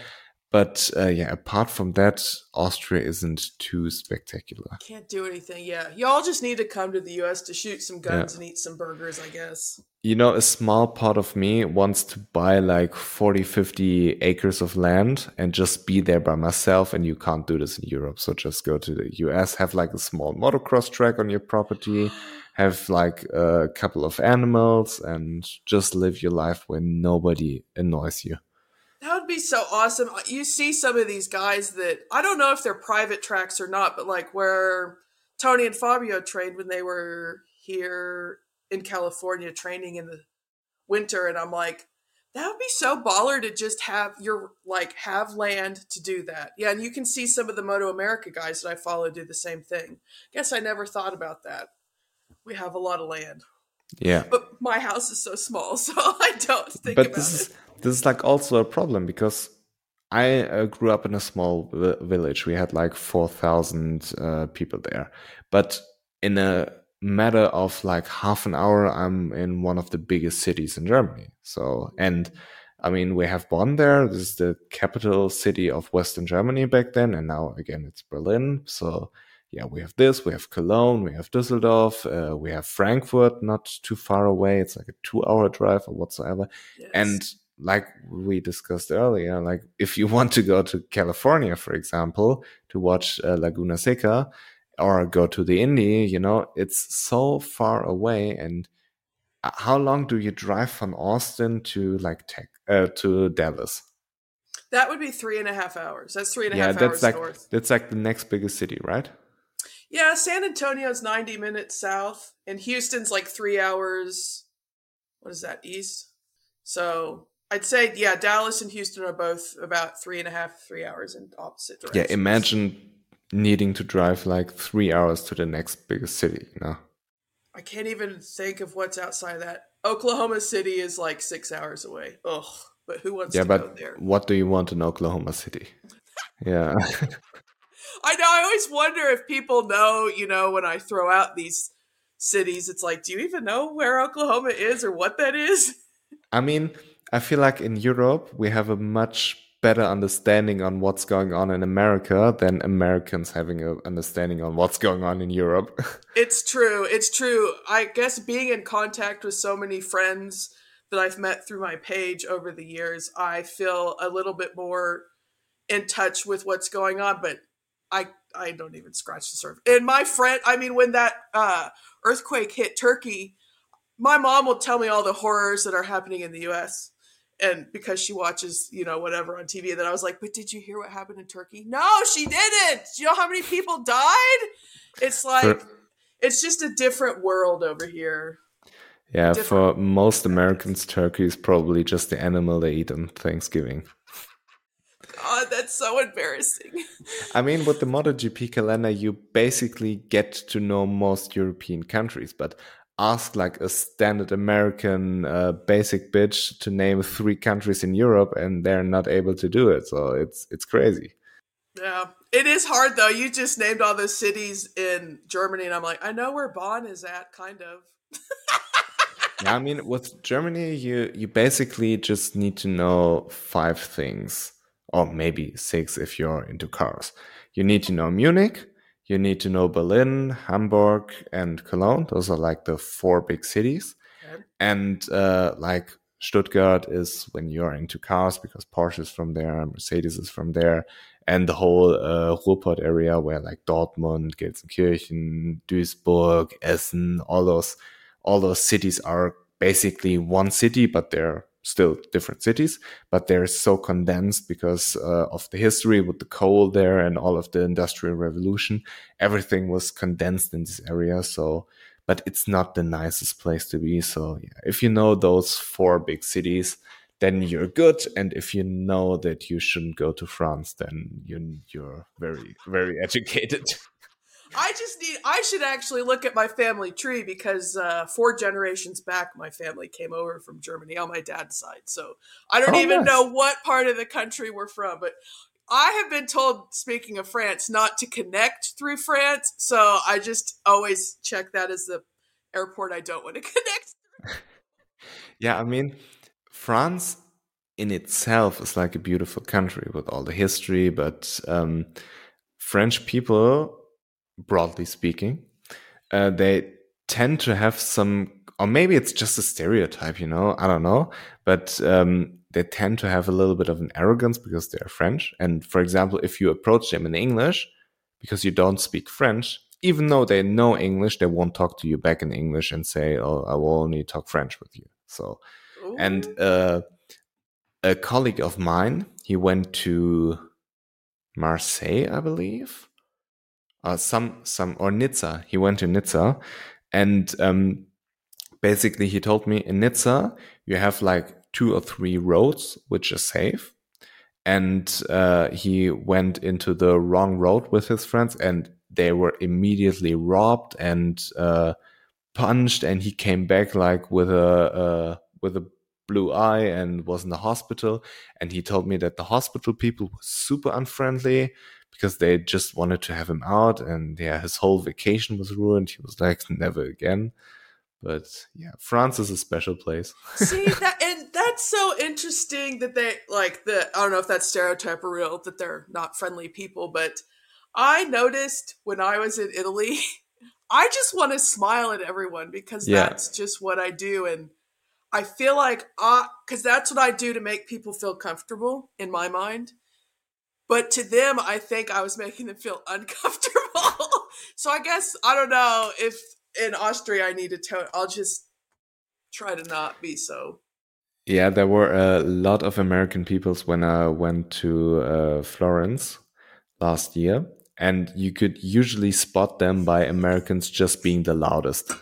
But uh, yeah, apart from that, Austria isn't too spectacular. Can't do anything. Yeah, y'all just need to come to the U.S. to shoot some guns yeah. and eat some burgers, I guess. You know, a small part of me wants to buy like 40, 50 acres of land and just be there by myself. And you can't do this in Europe. So just go to the US, have like a small motocross track on your property, have like a couple of animals, and just live your life where nobody annoys you. That would be so awesome. Uh, you see some of these guys that I don't know if they're private tracks or not, but like where Tony and Fabio trained when they were here in California training in the winter, and I'm like, that would be so baller to just have your like have land to do that. Yeah, and you can see some of the Moto America guys that I follow do the same thing. Guess I never thought about that. We have a lot of land. Yeah. But my house is so small, so I don't think but about this it. Is, this is like also a problem because I uh, grew up in a small village. We had like 4,000 uh, people there. But in a matter of like half an hour, I'm in one of the biggest cities in Germany. So, and I mean, we have Bonn there. This is the capital city of Western Germany back then. And now again, it's Berlin. So, yeah, we have this, we have Cologne, we have Düsseldorf, uh, we have Frankfurt not too far away. It's like a two hour drive or whatsoever. Yes. And like we discussed earlier, like if you want to go to California, for example, to watch uh, Laguna Seca or go to the Indy, you know, it's so far away. And uh, how long do you drive from Austin to like tech, uh, to Dallas? That would be three and a half hours. That's three and a yeah, half that's hours like, north. That's like the next biggest city, right? Yeah, San Antonio's 90 minutes south, and Houston's like three hours. What is that, east? So I'd say yeah, Dallas and Houston are both about three and a half, three hours in opposite directions. Yeah, imagine needing to drive like three hours to the next biggest city. You know, I can't even think of what's outside that. Oklahoma City is like six hours away. Ugh, but who wants yeah, to but go there? What do you want in Oklahoma City? yeah. I know. I always wonder if people know. You know, when I throw out these cities, it's like, do you even know where Oklahoma is or what that is? I mean, I feel like in Europe we have a much better understanding on what's going on in America than Americans having an understanding on what's going on in Europe. it's true. It's true. I guess being in contact with so many friends that I've met through my page over the years, I feel a little bit more in touch with what's going on, but I I don't even scratch the surface. And my friend, I mean, when that uh, earthquake hit Turkey, my mom will tell me all the horrors that are happening in the U.S and because she watches, you know, whatever on TV, that I was like, but did you hear what happened in Turkey? No, she didn't. Do you know how many people died? It's like for, it's just a different world over here. Yeah, different. for most Americans, turkey is probably just the animal they eat on Thanksgiving. God, that's so embarrassing. I mean, with the MotoGP calendar, you basically get to know most European countries, but ask like a standard American uh, basic bitch to name three countries in Europe, and they're not able to do it. So it's it's crazy. Yeah, it is hard though. You just named all the cities in Germany, and I'm like, I know where Bonn is at, kind of. yeah, I mean, with Germany, you you basically just need to know five things, or maybe six if you're into cars. You need to know Munich you need to know Berlin, Hamburg, and Cologne. Those are like the four big cities. And uh, like Stuttgart is when you're into cars because Porsche is from there, Mercedes is from there, and the whole uh, Ruhrpott area where like Dortmund, Gelsenkirchen, Duisburg, Essen, all those all those cities are basically one city, but they're still different cities, but they're so condensed because uh, of the history with the coal there and all of the industrial revolution. Everything was condensed in this area. So, but it's not the nicest place to be. So, yeah, if you know those four big cities, then you're good. And if you know that you shouldn't go to France, then you, you're very, very educated. I just need. I should actually look at my family tree because uh, four generations back, my family came over from Germany on my dad's side. So I don't Oh, even nice. know what part of the country we're from. But I have been told, speaking of France, not to connect through France. So I just always check that as the airport I don't want to connect. Yeah, I mean, France in itself is like a beautiful country with all the history, but um, French people, broadly speaking, uh, they tend to have some, or maybe it's just a stereotype, you know, I don't know, but um, they tend to have a little bit of an arrogance because they're French. And for example, if you approach them in English, because you don't speak French, even though they know English, they won't talk to you back in English and say, "Oh, I will only talk French with you." So, and uh, a colleague of mine, he went to Marseille, I believe, uh, some some or Nizza. He went to Nizza, and um, basically he told me in Nizza you have like two or three roads which are safe, and uh, he went into the wrong road with his friends, and they were immediately robbed and uh, punched, and he came back like with a with a blue eye and was in the hospital. And he told me that the hospital people were super unfriendly because they just wanted to have him out, and yeah, his whole vacation was ruined. He was like, never again. But yeah, France is a special place. See that, and that's so interesting that they like the. I don't know if that stereotype are real that they're not friendly people, but I noticed when I was in Italy, I just want to smile at everyone because Yeah. that's just what I do, and I feel like ah, because that's what I do to make people feel comfortable in my mind. But to them, I think I was making them feel uncomfortable. so I guess I don't know if in Austria I need to tone. I'll just try to not be so. Yeah, there were a lot of American peoples when I went to uh, Florence last year, and you could usually spot them by Americans just being the loudest.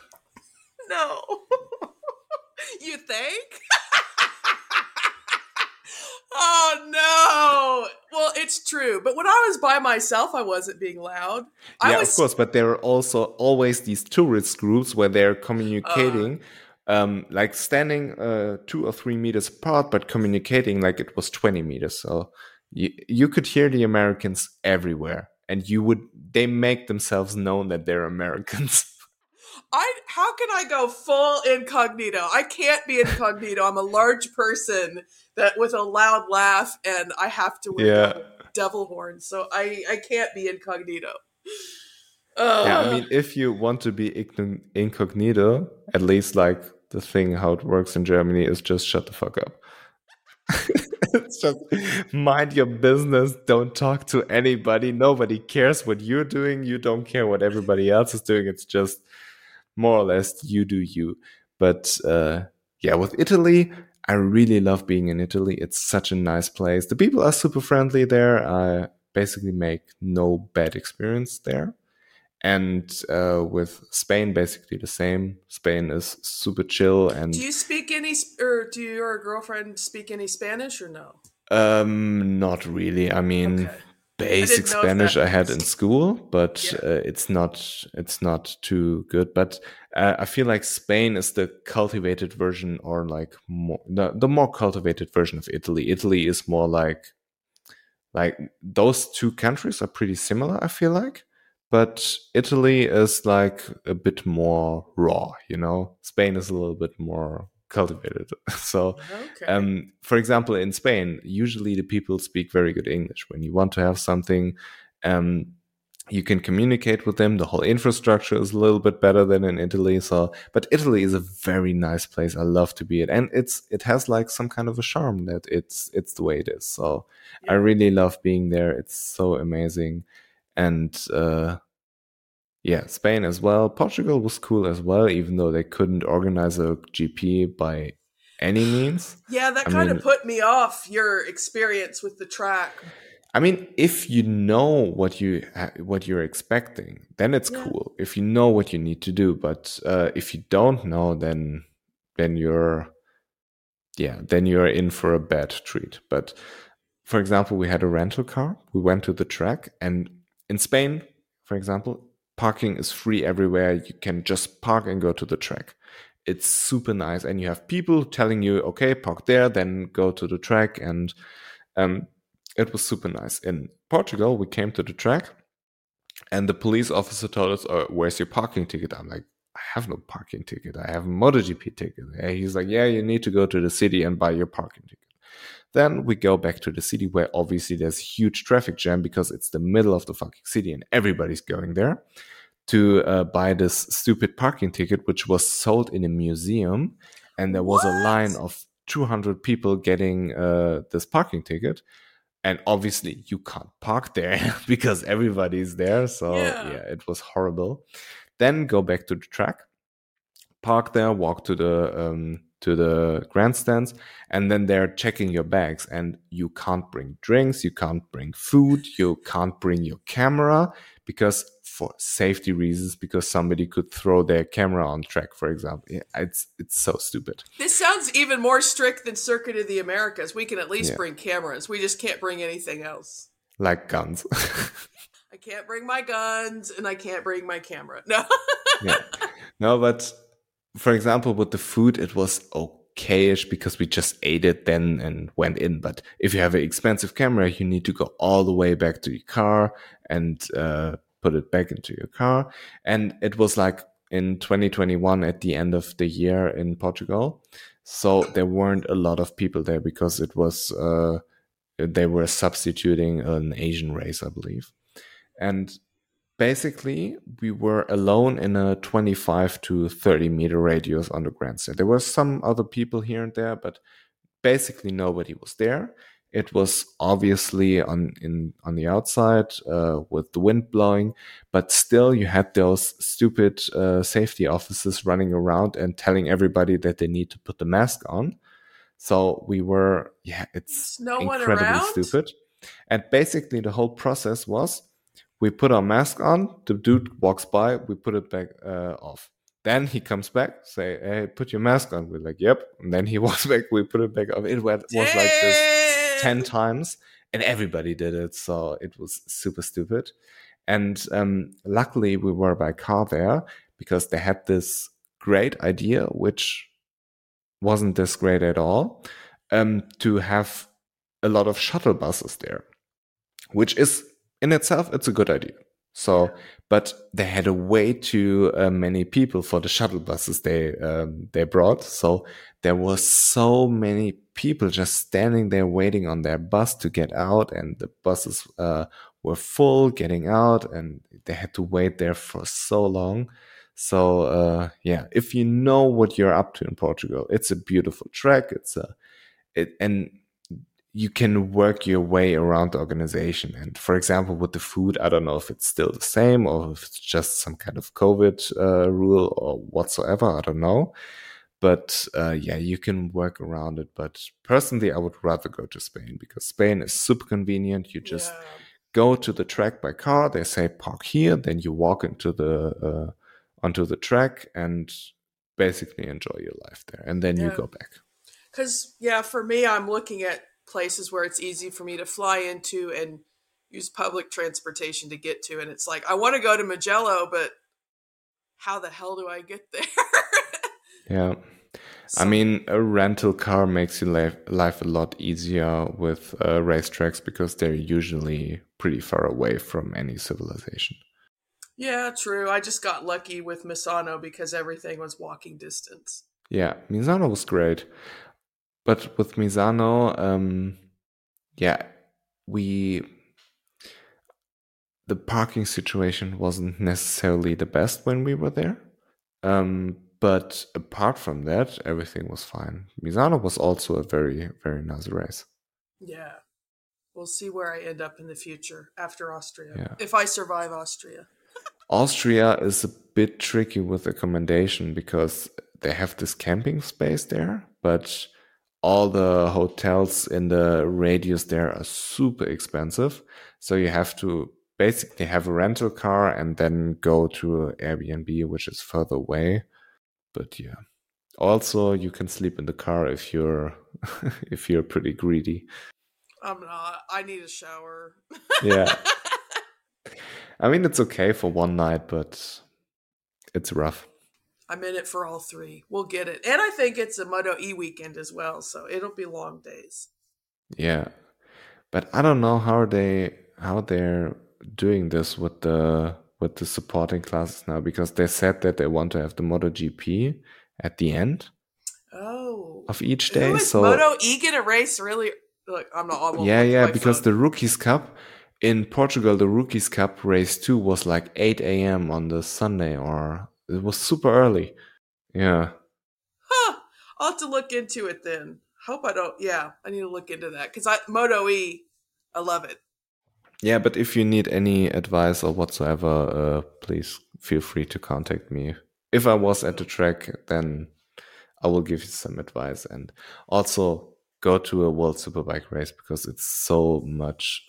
No. you think? oh no. Well, it's true. But when I was by myself, I wasn't being loud. I yeah, was of course, but there are also always these tourist groups where they're communicating, um, like standing uh, two or three meters apart, but communicating like it was 20 meters. So you, you could hear the Americans everywhere, and you would, they make themselves known that they're Americans. I how can I go full incognito? I can't be incognito. I'm a large person that with a loud laugh and I have to wear Yeah. devil, horns. So I I can't be incognito. Yeah, I mean, if you want to be incognito, at least like the thing how it works in Germany is just shut the fuck up. it's just mind your business. Don't talk to anybody. Nobody cares what you're doing. You don't care what everybody else is doing. It's just more or less you do you. But uh, yeah, with Italy, I really love being in Italy. It's such a nice place. The people are super friendly there. I basically make no bad experience there and uh, with Spain, basically the same. Spain is super chill, and do you speak any or do your girlfriend speak any Spanish or no? um, not really. I mean, Okay. Basic if Spanish I had in school, but Yeah. uh, it's not it's not too good. But uh, I feel like Spain is the cultivated version, or like more the, the more cultivated version of Italy. Italy is more like like those two countries are pretty similar. I feel like. But Italy is like a bit more raw, you know. Spain is a little bit more cultivated. so, Okay. um, for example, in Spain, usually the people speak very good English. When you want to have something, um, you can communicate with them. The whole infrastructure is a little bit better than in Italy. So, but Italy is a very nice place. I love to be it, and it's it has like some kind of a charm that it's it's the way it is. So, I really love being there. It's so amazing, and uh, yeah, Spain as well. Portugal was cool as well, even though they couldn't organize a GP by any means. yeah, that kind of put me off your experience with the track. I mean, if you know what you what you're expecting, then it's Yeah. cool. If you know what you need to do, but uh, if you don't know, then then you're yeah, then you're in for a bad treat. But for example, we had a rental car. We went to the track, and in Spain, for example, parking is free everywhere. You can just park and go to the track. It's super nice, and you have people telling you, "Okay, park there, then go to the track." And um, it was super nice. In Portugal, we came to the track, and the police officer told us, oh, "Where's your parking ticket?" I'm like, "I have no parking ticket. I have a MotoGP ticket." And he's like, "Yeah, you need to go to the city and buy your parking ticket." Then we go back to the city where obviously there's huge traffic jam because it's the middle of the fucking city and everybody's going there to uh, buy this stupid parking ticket, which was sold in a museum. And there was what? a line of 200 people getting uh, this parking ticket. And obviously, you can't park there because everybody's there. So, yeah. yeah, it was horrible. Then go back to the track, park there, walk to the um, to the grandstands and then they're checking your bags and you can't bring drinks you can't bring food you can't bring your camera because for safety reasons because somebody could throw their camera on track for example. It's it's so stupid. This sounds even more strict than circuit of the americas. We can at least yeah. bring cameras. We just can't bring anything else. Like guns. I can't bring my guns and i can't bring my camera. No. Yeah. No but for example, with the food, it was okayish because we just ate it then and went in. But if you have an expensive camera, you need to go all the way back to your car and uh, put it back into your car. And it was like in 2021 at the end of the year in Portugal. So there weren't a lot of people there because it was, uh, they were substituting an Asian race, I believe. And basically we were alone in a 25 to 30 meter radius on the grandstand. There were some other people here and there, but basically nobody was there. It was obviously on in on the outside uh, with the wind blowing, but still you had those stupid uh, safety officers running around and telling everybody that they need to put the mask on. So we were, yeah, it's no incredibly stupid. And basically the whole process was we put our mask on. The dude walks by. We put it back uh, off. Then he comes back, say, "Hey, put your mask on." We're like, "Yep." And then he walks back. We put it back off. It was like this ten times, and everybody did it. So it was super stupid. And um, luckily, we were by car there because they had this great idea, which wasn't this great at all, um, to have a lot of shuttle buses there, which is in itself, it's a good idea. So, but they had a way too uh, many people for the shuttle buses they um, they brought. So there were so many people just standing there waiting on their bus to get out, and the buses uh, were full getting out, and they had to wait there for so long. So uh, yeah, if you know what you're up to in Portugal, it's a beautiful track. It's a it and you can work your way around the organization. And for example, with the food, I don't know if it's still the same or if it's just some kind of COVID uh, rule or whatsoever. I don't know. But uh, yeah, you can work around it. But personally, I would rather go to Spain because Spain is super convenient. You just yeah. go to the track by car. They say park here, then you walk into the uh, onto the track and basically enjoy your life there, and then yeah. you go back. Because yeah, for me, I'm looking at places where it's easy for me to fly into and use public transportation to get to. And it's like, I want to go to Mugello, but how the hell do I get there? yeah. So, I mean, a rental car makes your life, life a lot easier with uh, racetracks because they're usually pretty far away from any civilization. Yeah, true. I just got lucky with Misano because everything was walking distance. Yeah, Misano was great. But with Misano, um, yeah, we the parking situation wasn't necessarily the best when we were there. Um, but apart from that, everything was fine. Misano was also a very, very nice race. Yeah. We'll see where I end up in the future after Austria. Yeah. If I survive Austria. Austria is a bit tricky with accommodation because they have this camping space there, but all the hotels in the radius there are super expensive. So you have to basically have a rental car and then go to Airbnb, which is further away. But yeah. Also, you can sleep in the car if you're if you're pretty greedy. I'm not. I need a shower. yeah. I mean, it's okay for one night, but it's rough. I'm in it for all three. We'll get it. And I think it's a Moto E weekend as well, so it'll be long days. Yeah. But I don't know how they how they're doing this with the with the supporting classes now because they said that they want to have the Moto GP at the end. Oh. Of each day. Ooh, is so Moto E gonna race really look, I'm not I'm Yeah, yeah, because phone. the Rookies Cup in Portugal, the Rookies Cup race two was like 8 a.m. on the Sunday or it was super early. Yeah. Huh. I'll have to look into it then. Hope I don't. Yeah, I need to look into that because I Moto E, I love it. Yeah, but if you need any advice or whatsoever, uh, please feel free to contact me. If I was at the track, then I will give you some advice and also go to a World Superbike race because it's so much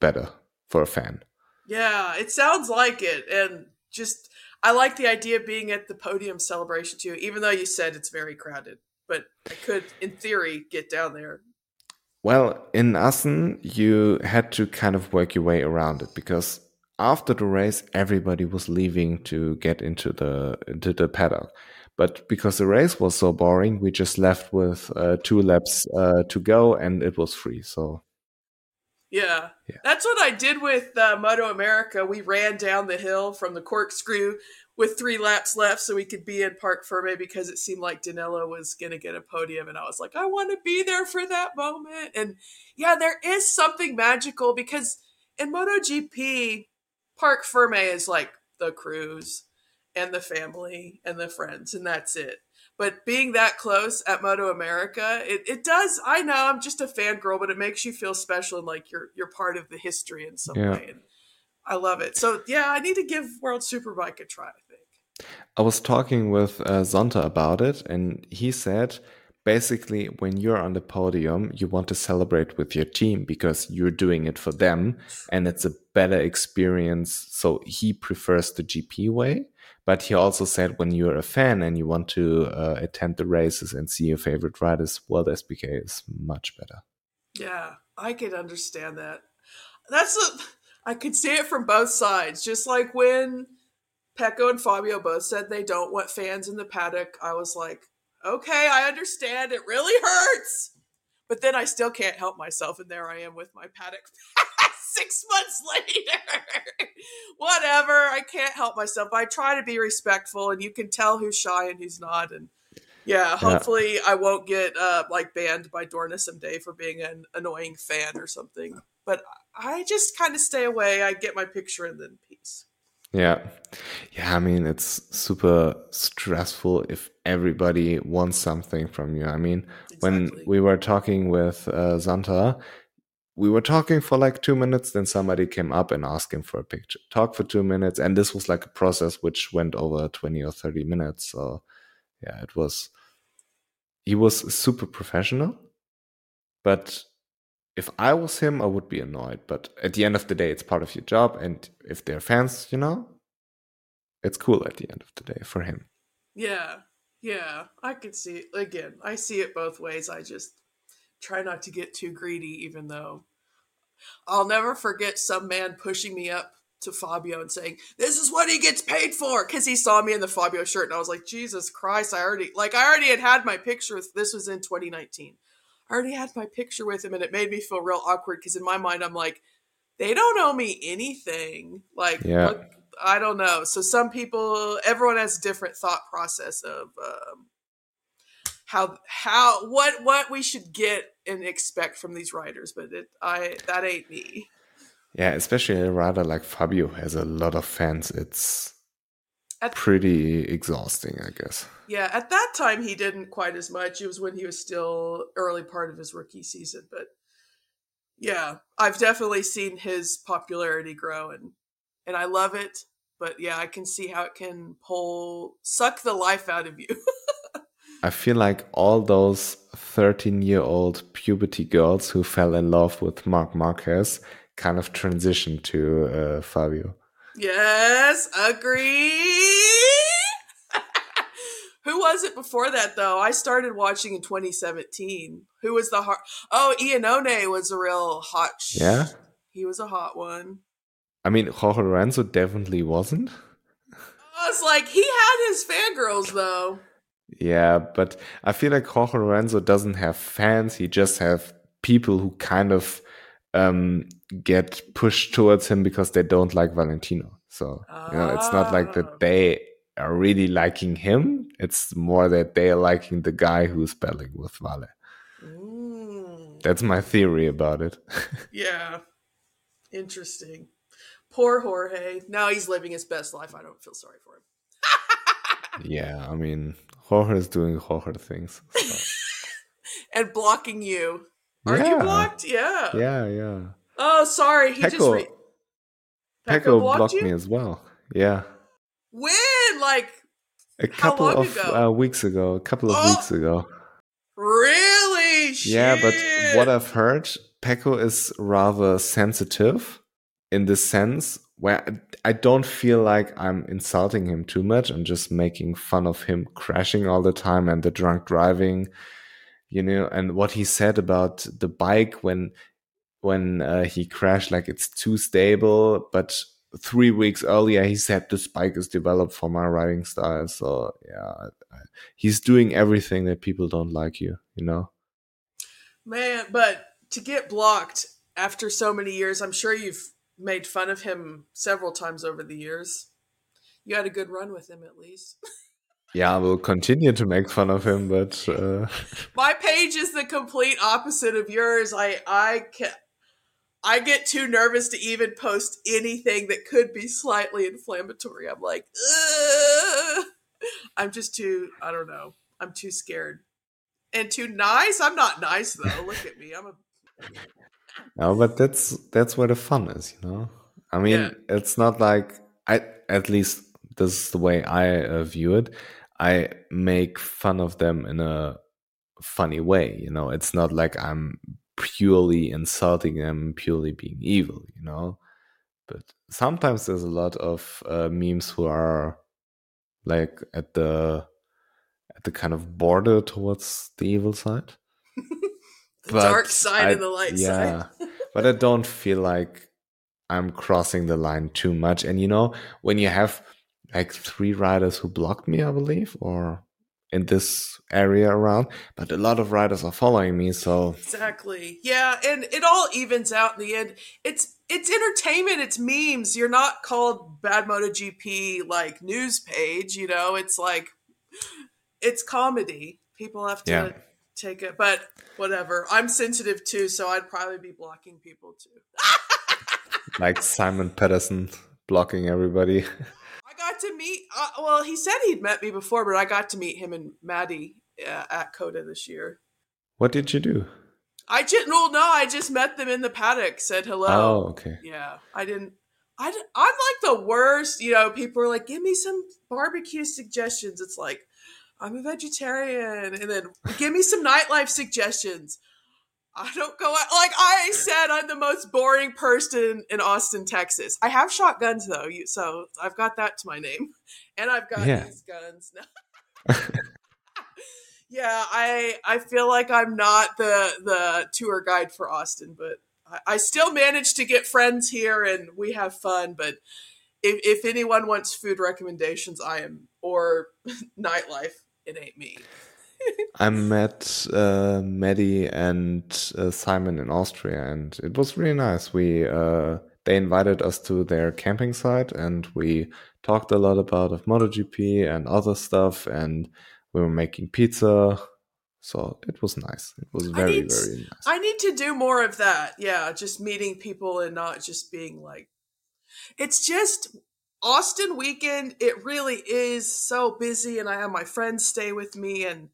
better for a fan. Yeah, it sounds like it, and just I like the idea of being at the podium celebration too, even though you said it's very crowded. But I could, in theory, get down there. Well, in Assen, you had to kind of work your way around it because after the race, everybody was leaving to get into the into the paddock. But because the race was so boring, we just left with uh, two laps uh, to go, and it was free. So yeah. yeah. That's what I did with uh, Moto America. We ran down the hill from the corkscrew with three laps left so we could be in Parc Ferme because it seemed like Danilo was going to get a podium. And I was like, I want to be there for that moment. And yeah, there is something magical because in MotoGP, Parc Ferme is like the crews and the family and the friends, and that's it but being that close at Moto America, it, it does. I know I'm just a fangirl, but it makes you feel special and like you're you're part of the history in some yeah. way. And I love it. So yeah, I need to give World Superbike a try. I think. I was talking with uh, Zonta about it, and he said basically when you're on the podium, you want to celebrate with your team because you're doing it for them, and it's a better experience. So he prefers the GP way but he also said when you're a fan and you want to uh, attend the races and see your favorite riders, the SBK is much better. Yeah, I could understand that. That's a, I could see it from both sides. Just like when Pecco and Fabio both said they don't want fans in the paddock, I was like, okay, I understand. It really hurts. But then I still can't help myself, and there I am with my paddock six months later. Whatever. I can't help myself. I try to be respectful, and you can tell who's shy and who's not. And yeah, hopefully yeah. I won't get uh, like banned by Dorna someday for being an annoying fan or something. But I just kind of stay away. I get my picture and then peace. Yeah. Yeah, I mean, it's super stressful if everybody wants something from you. I mean, exactly. when we were talking with uh, Zonta, we were talking for like two minutes then somebody came up and asked him for a picture. Talk for two minutes and this was like a process which went over 20 or 30 minutes so yeah it was he was super professional but if i was him i would be annoyed but at the end of the day it's part of your job and if they're fans you know it's cool at the end of the day for him. Yeah yeah i could see again i see it both ways i just try not to get too greedy, even though I'll never forget some man pushing me up to Fabio and saying, This is what he gets paid for because he saw me in the Fabio shirt. And I was like, Jesus Christ, I already, like, I already had had my picture. With, this was in 2019. I already had my picture with him, and it made me feel real awkward because in my mind, I'm like, they don't owe me anything. Like, yeah. look, I don't know. So some people, everyone has different thought process of um, how how what what we should get and expect from these writers, but it I that ain't me. Yeah, especially a writer like Fabio has a lot of fans. It's at, pretty exhausting, I guess. Yeah, at that time he didn't quite as much. It was when he was still early part of his rookie season, but yeah, I've definitely seen his popularity grow and and I love it. But yeah, I can see how it can pull suck the life out of you. I feel like all those 13 year old puberty girls who fell in love with Marc Marquez kind of transitioned to uh, Fabio. Yes, agree. Who was it before that though? I started watching in 2017. Who was the hot? Oh, Iannone was a real hot. Sh- yeah, he was a hot one. I mean, Jorge Lorenzo definitely wasn't. I was like, he had his fangirls though. Yeah, but I feel like Jorge Lorenzo doesn't have fans. He just have people who kind of um, get pushed towards him because they don't like Valentino. So you know, it's not like that Ah. they are really liking him. It's more that they are liking the guy who's battling with Vale. Mm, That's my theory about it. yeah. Interesting. Poor Jorge. Now he's living his best life. I don't feel sorry for him. yeah, I mean, Jorge is doing Jorge things. so. And blocking you. Are you blocked? Yeah. yeah, yeah. Oh, sorry. He just Pecco, re- Pecco blocked blocked me as well. Yeah. when? Like, A couple of ago? uh, weeks ago. A couple of Oh, weeks ago. really? Yeah, but what I've heard, Pecco is rather sensitive in the sense where I don't feel like I'm insulting him too much. I'm just making fun of him crashing all the time and the drunk driving, you know, and what he said about the bike when when uh, he crashed, like it's too stable, but three weeks earlier he said this bike is developed for my riding style. So yeah, he's doing everything that people don't like you, you know. Man, but to get blocked after so many years, I'm sure you've made fun of him several times over the years. You had a good run with him at least. Yeah, I will continue to make fun of him, but uh, My page is the complete opposite of yours. I I can I get too nervous to even post anything that could be slightly inflammatory. I'm like, Ugh. I'm just too I don't know. I'm too scared. And too nice? I'm not nice though. Look at me. I'm a no, but that's that's where the fun is, you know. I mean, Yeah. it's not like I at least this is the way I uh, view it. I make fun of them in a funny way, you know. It's not like I'm purely insulting them, purely being evil, you know. But sometimes there's a lot of uh, memes who are like at the at the kind of border towards the evil side. The dark side I- and the light yeah, side. but I don't feel like I'm crossing the line too much. And you know, when you have like three riders who blocked me, I believe, or in this area around, but a lot of riders are following me, so Exactly. Yeah, and it all evens out in the end. It's it's entertainment, it's memes. You're not called Bad MotoGP like news page, you know. It's like it's comedy. People have to Yeah. Take it, but whatever. I'm sensitive too, so I'd probably be blocking people too. like Simon Patterson blocking everybody. I got to meet. Uh, well, he said he'd met me before, but I got to meet him and Maddie uh, at COTA this year. what did you do? I just well, no, I just met them in the paddock. Said hello. Oh, okay. Yeah, I didn't. I I'm like the worst. You know, people are like, "Give me some barbecue suggestions." It's like, I'm a vegetarian, and then give me some nightlife suggestions. I don't go out. Like I said, I'm the most boring person in Austin, Texas. I have shotguns though, so I've got that to my name, and I've got Yeah. these guns now. yeah, I I feel like I'm not the the tour guide for Austin, but I, I still manage to get friends here and we have fun. But if if anyone wants food recommendations, I am or nightlife, it ain't me. I met uh, Maddie and uh, Simon in Austria, and it was really nice. We uh, they invited us to their camping site, and we talked a lot about of MotoGP and other stuff, and we were making pizza. So it was nice. It was very need- very nice. I need to do more of that. Yeah, just meeting people and not just being like, it's just Austin weekend. It really is so busy, and I have my friends stay with me, and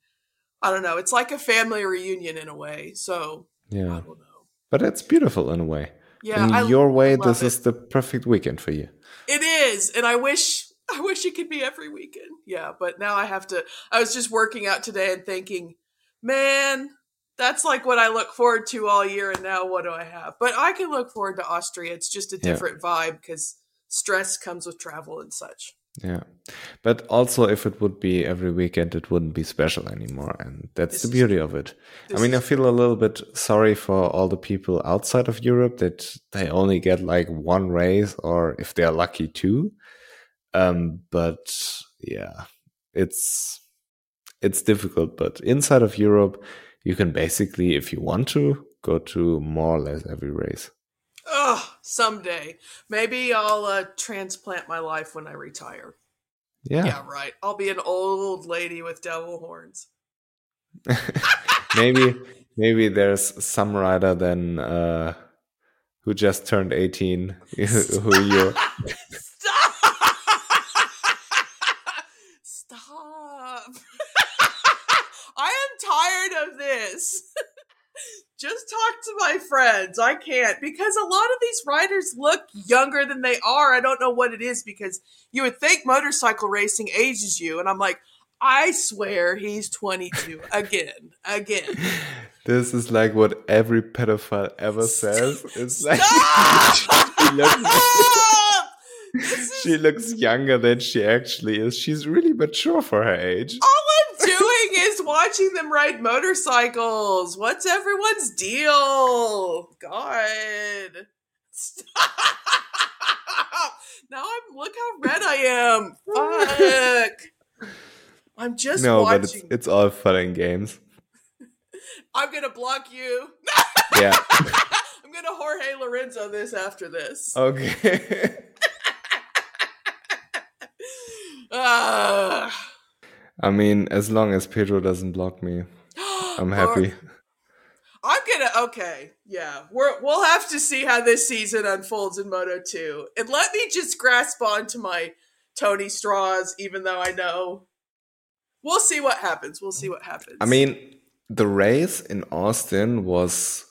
I don't know. It's like a family reunion in a way. So I yeah, don't know. but it's beautiful in a way. Yeah, in I, your way, this it. is the perfect weekend for you. It is, and I wish I wish it could be every weekend. Yeah, but now I have to. I was just working out today and thinking, man, that's like what I look forward to all year, and now what do I have? But I can look forward to Austria. It's just a Yeah. different vibe because stress comes with travel and such. Yeah. But also, if it would be every weekend, it wouldn't be special anymore. And that's This the beauty of it. I mean, I feel a little bit sorry for all the people outside of Europe that they only get like one race or if they're lucky two. Um, but yeah, it's, it's difficult. But inside of Europe, you can basically, if you want to, go to more or less every race. Ugh, someday. Maybe I'll uh, transplant my life when I retire. Yeah. Yeah, right. I'll be an old lady with devil horns. maybe maybe there's some rider then uh who just turned 18 who you Stop! Stop! I am tired of this. Just talk to my friends. I can't because a lot of these riders look younger than they are. I don't know what it is because you would think motorcycle racing ages you, and I'm like, I swear he's 22 again, again. this is like what every pedophile ever says it's like she, looks, she looks younger than she actually is she's really mature for her age All I'm doing is watching them ride motorcycles. What's everyone's deal? God. Stop. Now I'm look how red I am. Fuck. I'm just no watching. but it's, it's all fun and games I'm gonna block you. yeah I'm gonna Jorge Lorenzo this after this. okay Ah. I mean as long as pedro doesn't block me i'm happy I'm gonna okay, yeah. We're we'll have to see how this season unfolds in Moto 2. And let me just grasp onto my Tony straws, even though I know we'll see what happens. We'll see what happens. I mean, the race in Austin was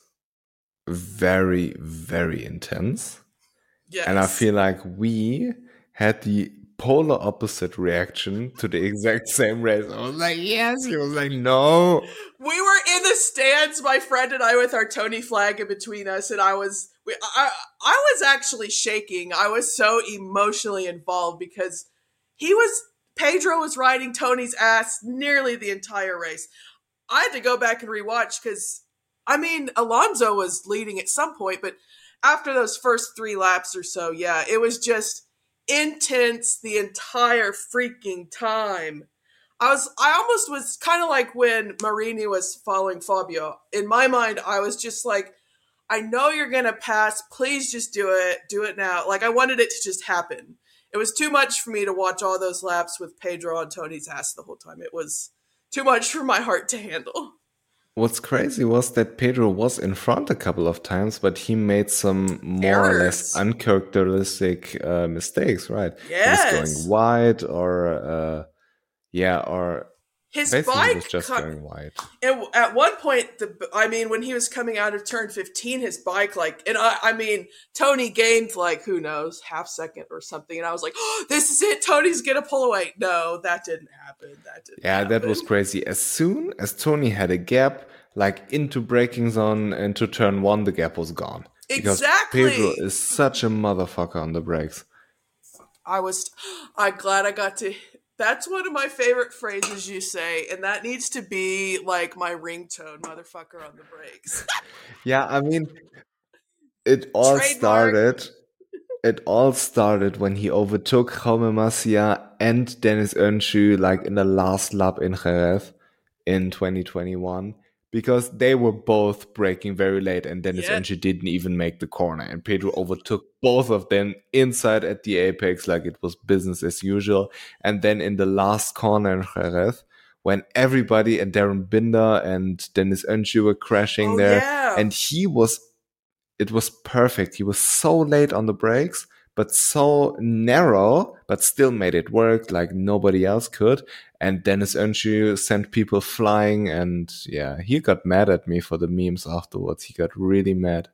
very, very intense. yes. And I feel like we had the polar opposite reaction to the exact same race. I was like, yes. He was like, no. we were in the stands, my friend and I, with our Tony flag in between us, and I was we, I I was actually shaking. I was so emotionally involved because he was Pedro was riding Tony's ass nearly the entire race. I had to go back and rewatch because I mean Alonso was leading at some point, but after those first three laps or so, yeah, it was just intense the entire freaking time. I was I almost was kind of like when Marini was following Fabio. In my mind, I was just like, I know you're gonna pass. Please just do it. Do it now. Like I wanted it to just happen. It was too much for me to watch all those laps with Pedro on Tony's ass the whole time. It was too much for my heart to handle. What's crazy was that Pedro was in front a couple of times, but he made some more or less uncharacteristic uh, mistakes, right? He Yes. was going wide or, uh, yeah, or His basically bike was just co- going wide. And at one point, the I mean, when he was coming out of turn 15, his bike, like, and I, I mean, Tony gained, like, who knows, half second or something. And I was like, oh, this is it. Tony's going to pull away. No, that didn't happen. That didn't Yeah, that was crazy. As soon as Tony had a gap, like into braking zone into turn one, the gap was gone. Because Exactly. Pedro is such a motherfucker on the brakes. I was, I'm glad I got to. That's one of my favorite phrases you say, and that needs to be like my ringtone, motherfucker on the brakes. Yeah, I mean, it all Trademark. started. It all started when he overtook Jaume Masia and Dennis Öncü like in the last lap in Jerez in 2021 because they were both breaking very late and Dennis Yeah. Öncü didn't even make the corner and Pedro overtook both of them inside at the apex like it was business as usual and then in the last corner in Jerez when everybody and Darryn Binder and Dennis Öncü were crashing oh, there yeah. and he was it was perfect he was so late on the brakes but so narrow but still made it work like nobody else could. And dennis Öncü sent people flying and yeah he got mad at me for the memes afterwards. He got really mad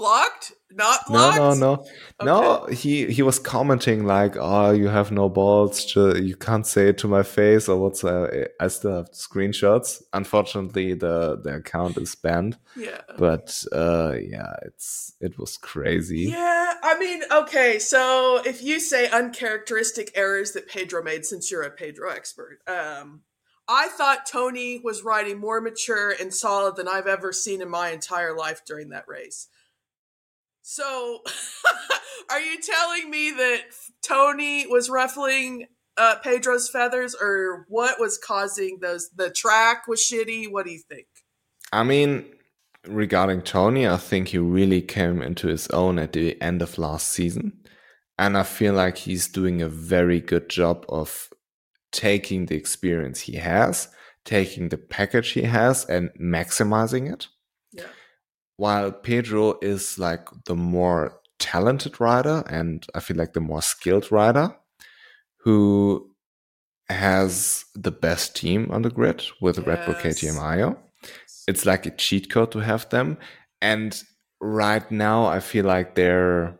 blocked? Not blocked? No, no, no, okay. no. He he was commenting like, "Oh, you have no balls. You can't say it to my face or what's." Uh, I still have screenshots. Unfortunately, the the account is banned. Yeah. But uh, yeah, it's it was crazy. Yeah, I mean, okay. So if you say uncharacteristic errors that Pedro made, since you're a Pedro expert, um, I thought Tony was riding more mature and solid than I've ever seen in my entire life during that race. So, are you telling me that Tony was ruffling uh, Pedro's feathers, or what was causing those? The track was shitty. What do you think? I mean, regarding Tony, I think he really came into his own at the end of last season. And I feel like he's doing a very good job of taking the experience he has, taking the package he has, and maximizing it. While Pedro is like the more talented rider, and I feel like the more skilled rider, who has the best team on the grid with yes. Red Bull KTM Ajo. It's like a cheat code to have them. And right now, I feel like they're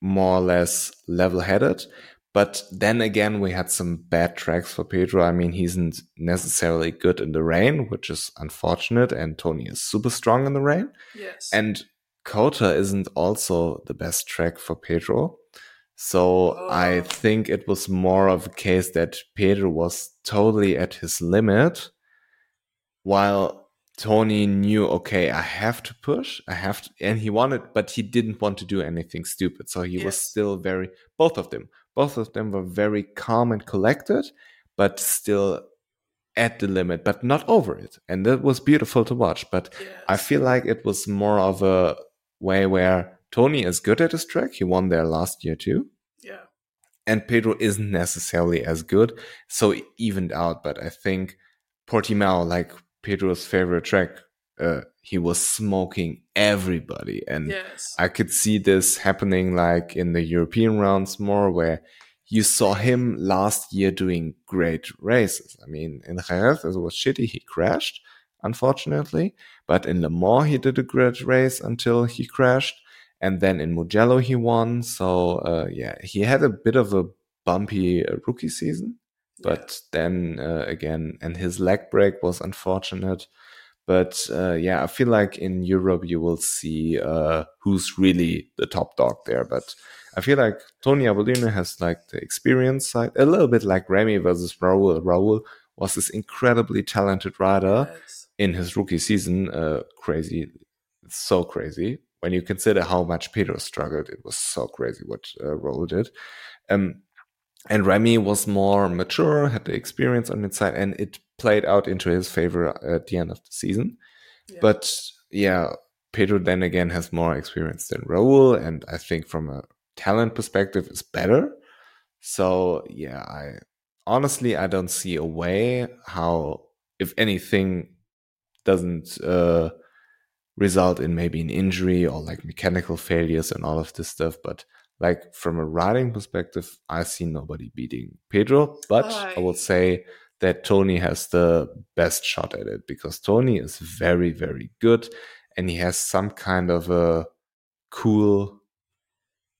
more or less level headed. But then again, we had some bad tracks for Pedro. I mean, he isn't necessarily good in the rain, which is unfortunate. And Tony is super strong in the rain. Yes. And COTA isn't also the best track for Pedro. So oh. I think it was more of a case that Pedro was totally at his limit, while Tony knew, okay, I have to push, I have to, and he wanted, but he didn't want to do anything stupid. So he yes. was still very, both of them both of them were very calm and collected, but still at the limit, but not over it. And that was beautiful to watch. But yes. I feel like it was more of a way where Tony is good at his track. He won there last year too. Yeah. And Pedro isn't necessarily as good. So evened out. But I think Portimao, like Pedro's favorite track, uh, he was smoking everybody. And yes. I could see this happening like in the European rounds more where you saw him last year doing great races. I mean, in Jerez, it was shitty. He crashed, unfortunately. But in Le Mans, he did a great race until he crashed. And then in Mugello, he won. So, uh, yeah, he had a bit of a bumpy uh, rookie season. But yeah. then uh, again, and his leg break was unfortunate. But uh, yeah, I feel like in Europe you will see uh, who's really the top dog there. But I feel like Tony Arbolino has like the experience side, a little bit like Remy versus Raul. Raul was this incredibly talented rider yes. in his rookie season. Uh, crazy, so crazy. When you consider how much Pedro struggled, it was so crazy what uh, Raul did. Um, and Remy was more mature, had the experience on his side, and it played out into his favor at the end of the season. Yeah. But yeah, Pedro then again has more experience than Raul, and I think from a talent perspective is better. So yeah, I honestly I don't see a way how, if anything, doesn't uh, result in maybe an injury or like mechanical failures and all of this stuff. But like from a riding perspective, I see nobody beating Pedro. But I will say that Tony has the best shot at it because Tony is very, very good and he has some kind of a cool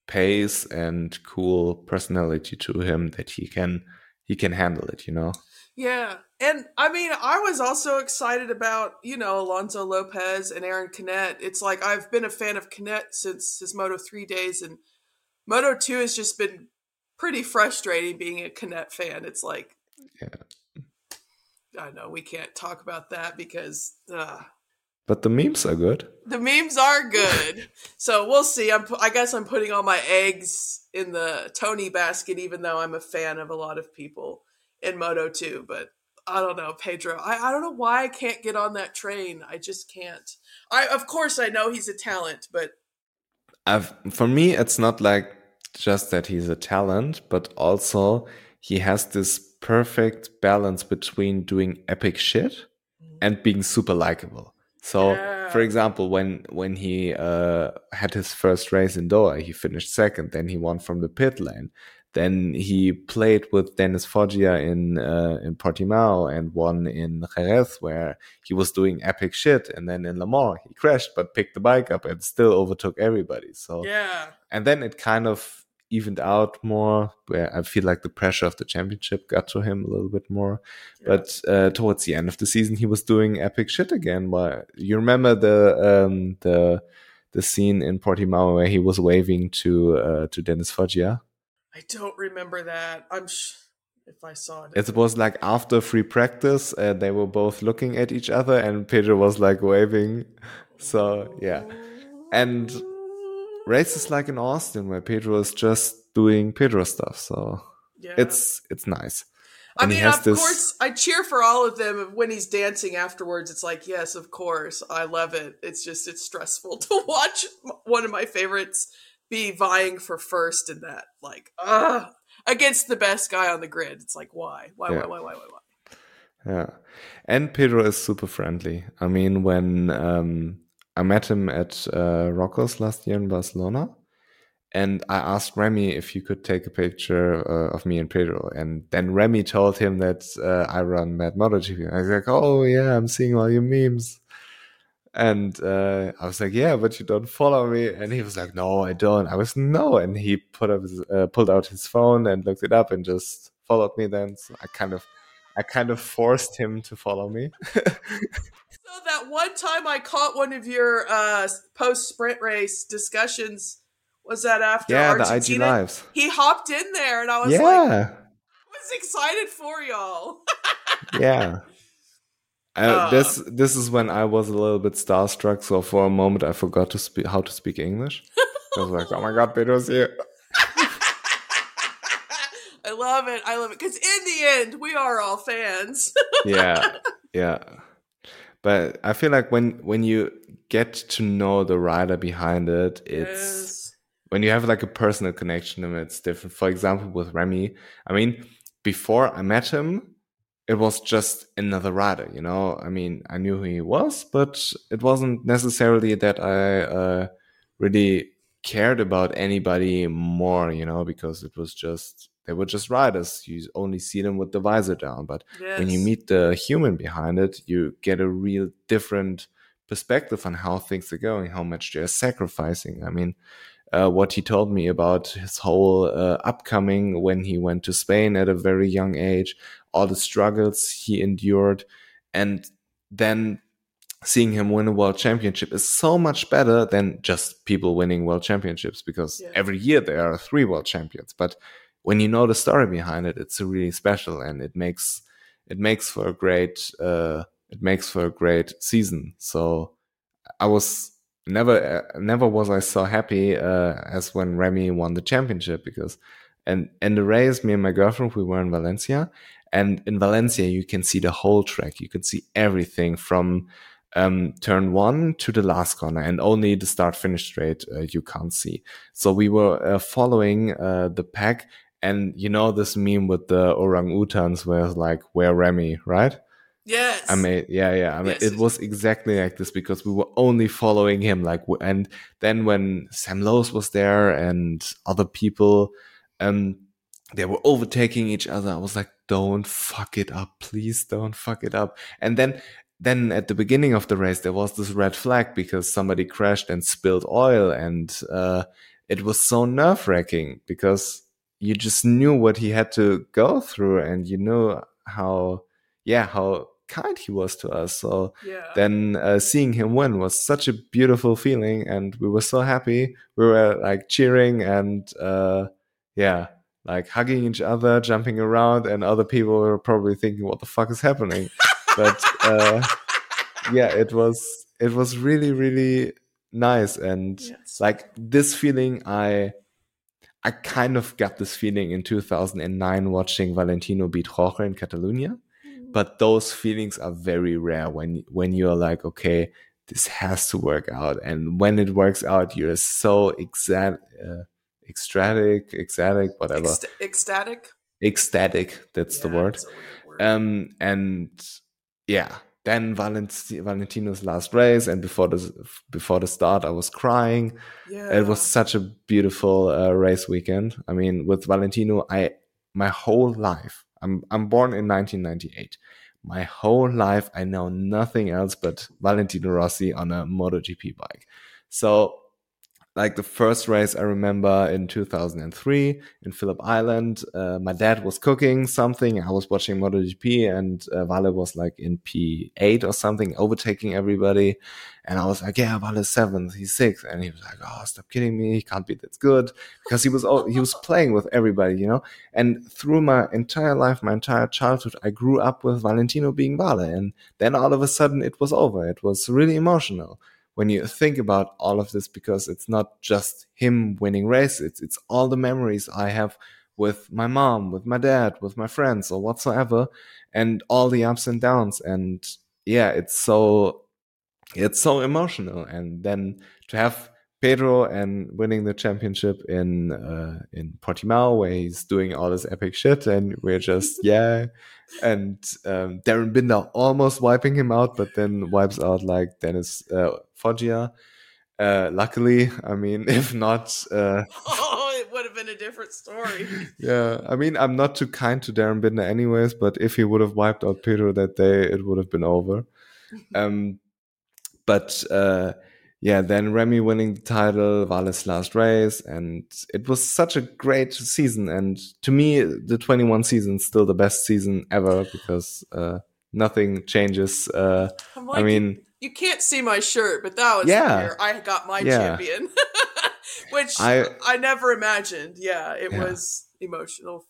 pace and cool personality to him that he can he can handle it, you know. Yeah. And I mean, I was also excited about, you know, Alonso Lopez and Aaron Canet. It's like I've been a fan of Canet since his Moto 3 days and Moto 2 has just been pretty frustrating being a Canet fan. It's like yeah. I know we can't talk about that because. Uh, but the memes are good. The memes are good. so we'll see. I'm, I guess I'm putting all my eggs in the Tony basket, even though I'm a fan of a lot of people in Moto 2. But I don't know, Pedro. I, I don't know why I can't get on that train. I just can't. I of course I know he's a talent, but I've, for me, it's not like just that he's a talent, but also he has this perfect balance between doing epic shit mm-hmm. and being super likable. So, yeah. for example, when when he uh, had his first race in Doha, he finished second. Then he won from the pit lane. Then he played with Dennis Foggia in uh, in Portimao and won in Jerez, where he was doing epic shit. And then in Le Mans, he crashed but picked the bike up and still overtook everybody. So yeah, and then it kind of evened out more, where I feel like the pressure of the championship got to him a little bit more. Yeah. But uh, towards the end of the season, he was doing epic shit again. But you remember the um, the the scene in Portimao where he was waving to uh, to Dennis Foggia. I don't remember that. I'm sh- if I saw it. It was like after free practice, uh, they were both looking at each other, and Pedro was like waving. So yeah, and races like in Austin where Pedro is just doing Pedro stuff. So yeah. it's it's nice. I And mean, of this- course, I cheer for all of them when he's dancing afterwards. It's like, yes, of course, I love it. It's just it's stressful to watch one of my favorites be vying for first in that, like, against the best guy on the grid. It's like, why, why, Yeah. why, why, why, why, why? Yeah. And Pedro is super friendly. I mean, when um, I met him at uh, Rocco's last year in Barcelona, and I asked Remy if he could take a picture uh, of me and Pedro. And then Remy told him that uh, I run Bad MotoGP. I was like, oh, yeah, I'm seeing all your memes. And uh, I was like, yeah, but you don't follow me. And he was like, no, I don't. I was, no. And he put up his, uh, pulled out his phone and looked it up and just followed me then. So I kind of I kind of forced him to follow me. That one time I caught one of your uh, post sprint race discussions. Was that after yeah, the IG Argentina? lives. He hopped in there, and I was Yeah, like, was excited for y'all. yeah. Uh, Uh. this this is when I was a little bit starstruck. So for a moment, I forgot to speak how to speak English. I was like, "Oh my god, Pedro's here!" I love it. I love it because in the end, we are all fans. yeah, yeah. But I feel like when when you get to know the rider behind it, it's Yes. when you have like a personal connection him, it's different. For example, with Remy, I mean, before I met him, it was just another rider, you know. I mean, I knew who he was, but it wasn't necessarily that I uh, really cared about anybody more, you know, because it was just they were just riders. You only see them with the visor down, but when you meet the human behind it, you get a real different perspective on how things are going, how much they're sacrificing. I mean, uh, what he told me about his whole uh, upcoming when he went to Spain at a very young age, all the struggles he endured, and then seeing him win a world championship is so much better than just people winning world championships because Yeah. every year there are three world champions. But when you know the story behind it, it's really special and it makes it makes for a great uh, it makes for a great season. So I was never uh, never was I so happy uh, as when Remy won the championship because and in the race me and my girlfriend we were in Valencia and in Valencia you can see the whole track you can see everything from um, turn one to the last corner and only the start finish straight uh, you can't see so we were uh, following uh, the pack and you know this meme with the orangutans where it's like where Remy right Yes. I mean, yeah, yeah. I mean, Yes, it was exactly like this because we were only following him. Like, and then when Sam Lowes was there and other people, um, they were overtaking each other. I was like, don't fuck it up, please, don't fuck it up. And then, then at the beginning of the race, there was this red flag because somebody crashed and spilled oil, and uh, it was so nerve wracking because you just knew what he had to go through, and you knew how, yeah, how kind he was to us. So yeah. then uh, seeing him win was such a beautiful feeling, and we were so happy. We were like cheering and uh, yeah, like hugging each other, jumping around, and other people were probably thinking, "What the fuck is happening?" but uh, yeah, it was it was really really nice, and Yes. like this feeling, I. I kind of got this feeling in 2009 watching Valentino beat Jorge in Catalonia but those feelings are very rare when when you're like okay this has to work out. And when it works out you're so exact uh, ecstatic ecstatic whatever. Ecst- ecstatic. ecstatic that's the word. word. um and yeah then Valent- Valentino's last race, and before the before the start, I was crying. Yeah. It was such a beautiful uh, race weekend. I mean, with Valentino, I my whole life. I'm I'm born in 1998. My whole life, I know nothing else but Valentino Rossi on a MotoGP bike. So like the first race I remember in 2003 in Phillip Island. Uh, my dad was cooking something. I was watching MotoGP and uh, Vale was like in P8 or something, overtaking everybody. And I was like, yeah, Vale's seventh, he's sixth. And he was like, oh, stop kidding me. He can't be that good because he was, all, he was playing with everybody, you know? And through my entire life, my entire childhood, I grew up with Valentino being Vale. And then all of a sudden it was over. It was really emotional when you think about all of this because it's not just him winning races it's, it's all the memories i have with my mom with my dad with my friends or whatsoever and all the ups and downs and yeah it's so it's so emotional and then to have Pedro and winning the championship in uh, in Portimao where he's doing all this epic shit and we're just yeah and um, Darryn Binder almost wiping him out but then wipes out like Dennis uh, Foggia. Uh, luckily, I mean, if not, uh, oh, it would have been a different story. yeah, I mean, I'm not too kind to Darryn Binder, anyways. But if he would have wiped out Pedro that day, it would have been over. um, but uh, yeah, then Remy winning the title, Vale's last race, and it was such a great season. And to me, the 21 season is still the best season ever because uh, nothing changes. Uh, like, I mean you can't see my shirt, but that was yeah. where I got my yeah. champion, which I, I never imagined. Yeah, it yeah. was emotional.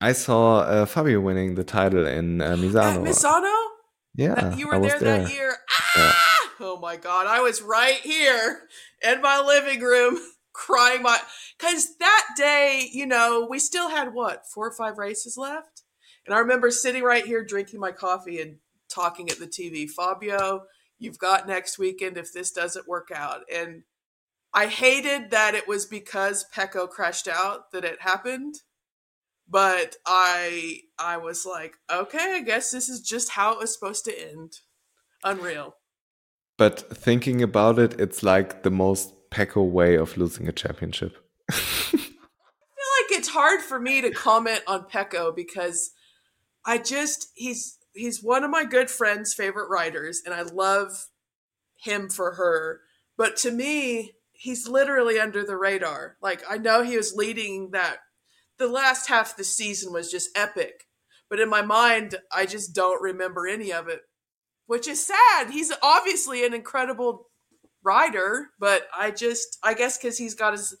I saw uh, Fabio winning the title in uh, Misano. At Misano? Yeah, you were there, there, that year. Ah! Oh my god, I was right here in my living room crying my because that day, you know, we still had what four or five races left, and I remember sitting right here drinking my coffee and talking at the TV. Fabio you've got next weekend if this doesn't work out. And I hated that it was because Pecco crashed out that it happened. But I I was like, okay, I guess this is just how it was supposed to end. Unreal. But thinking about it, it's like the most Pecco way of losing a championship. I feel like it's hard for me to comment on Pecco because I just he's he's one of my good friend's favorite writers, and I love him for her. But to me, he's literally under the radar. Like I know he was leading that. The last half of the season was just epic, but in my mind, I just don't remember any of it, which is sad. He's obviously an incredible rider, but I just, I guess, because he's got his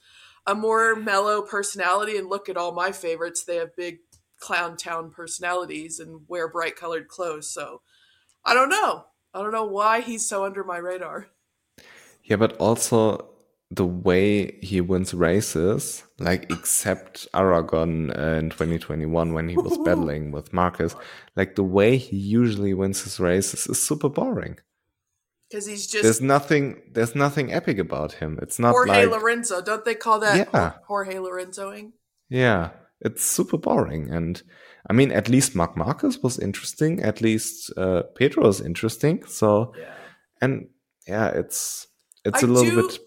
a more mellow personality. And look at all my favorites; they have big clown town personalities and wear bright colored clothes. So I don't know. I don't know why he's so under my radar. Yeah, but also the way he wins races, like except Aragon uh, in 2021 when he was battling with Marquez, like the way he usually wins his races is super boring. Because he's just there's nothing there's nothing epic about him. It's not Jorge like, Lorenzo. Don't they call that yeah. Jorge Lorenzoing? Yeah, it's super boring. And I mean, at least Marc Marquez was interesting. At least uh, Pedro is interesting. So, yeah. and yeah, it's it's I a little do, bit.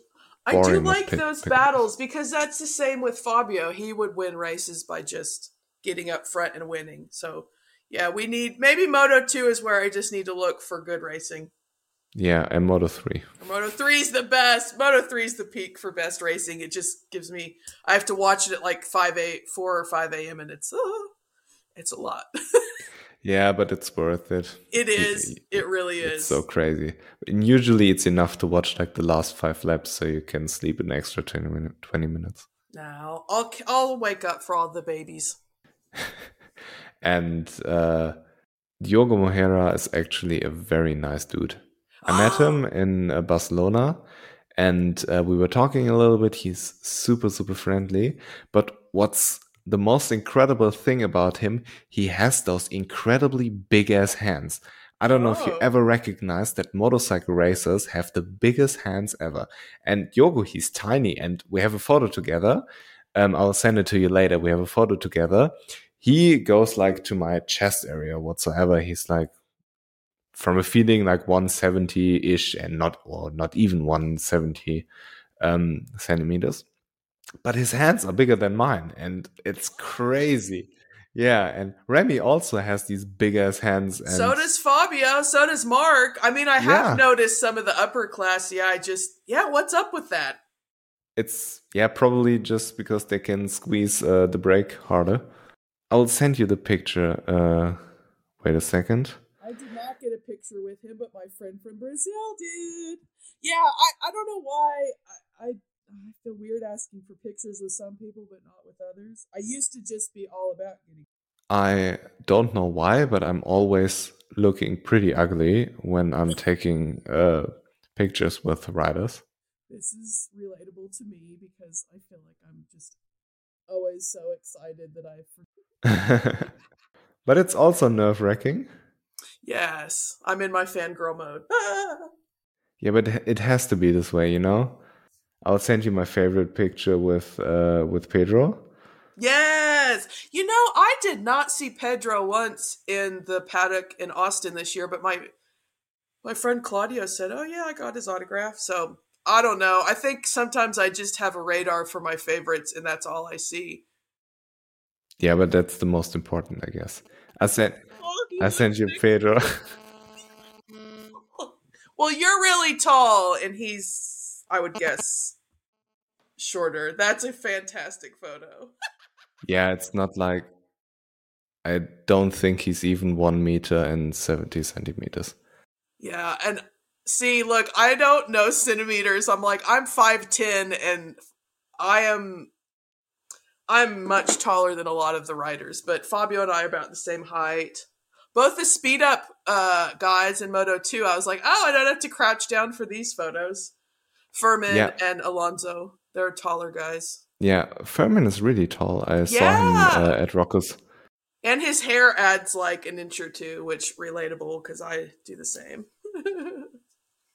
I do like those battles because that's the same with Fabio. He would win races by just getting up front and winning. So, yeah, we need maybe Moto 2 is where I just need to look for good racing. Yeah, and Moto 3. Moto 3 is the best. Moto 3 is the peak for best racing. It just gives me I have to watch it at like 5 a 4 or 5 a.m. and it's uh, it's a lot. yeah, but it's worth it. It is. It, it really is. It's so crazy. And usually it's enough to watch like the last 5 laps so you can sleep an extra 20, minute, 20 minutes. Now, I'll I'll wake up for all the babies. and uh Diogo Moreira is actually a very nice dude. I met him in uh, Barcelona and uh, we were talking a little bit. He's super, super friendly. But what's the most incredible thing about him, he has those incredibly big ass hands. I don't know oh. if you oh. ever recognized that motorcycle racers have the biggest hands ever. And Diogo, he's tiny, and we have a photo together. Um, I'll send it to you later. We have a photo together. He goes like to my chest area whatsoever. He's like from a feeling like 170 ish and not or not even 170 um, centimeters. But his hands are bigger than mine, and it's crazy. Yeah, and Remy also has these big ass hands. And so does Fabio. So does Mark. I mean, I have Yeah. noticed some of the upper class. Yeah, I just yeah. What's up with that? it's yeah, probably just because they can squeeze uh, the brake harder. I'll send you the picture. Uh, wait a second. I did not get a picture with him, but my friend from Brazil did. Yeah, I, I don't know why. I, I I feel weird asking for pictures with some people, but not with others. I used to just be all about getting. I don't know why, but I'm always looking pretty ugly when I'm taking uh, pictures with riders. This is relatable to me because I feel like I'm just always so excited that I. but it's also nerve wracking. Yes, I'm in my fangirl mode. Yeah, but it has to be this way, you know. I'll send you my favorite picture with uh, with Pedro. Yes. You know, I did not see Pedro once in the paddock in Austin this year, but my my friend Claudio said, "Oh yeah, I got his autograph." So, I don't know. I think sometimes I just have a radar for my favorites and that's all I see. Yeah, but that's the most important, I guess. I sent I sent you Pedro. Well, you're really tall and he's I would guess shorter. That's a fantastic photo. yeah, it's not like I don't think he's even one meter and seventy centimeters. Yeah, and see, look, I don't know centimeters. I'm like, I'm 5'10 and I am I'm much taller than a lot of the riders, but Fabio and I are about the same height. Both the speed up uh, guys in Moto 2, I was like, oh, I don't have to crouch down for these photos. Fermín Yeah. and Alonso, they're taller guys. Yeah, Fermín is really tall. I saw him uh, at Rocco's. And his hair adds like an inch or two, which relatable because I do the same.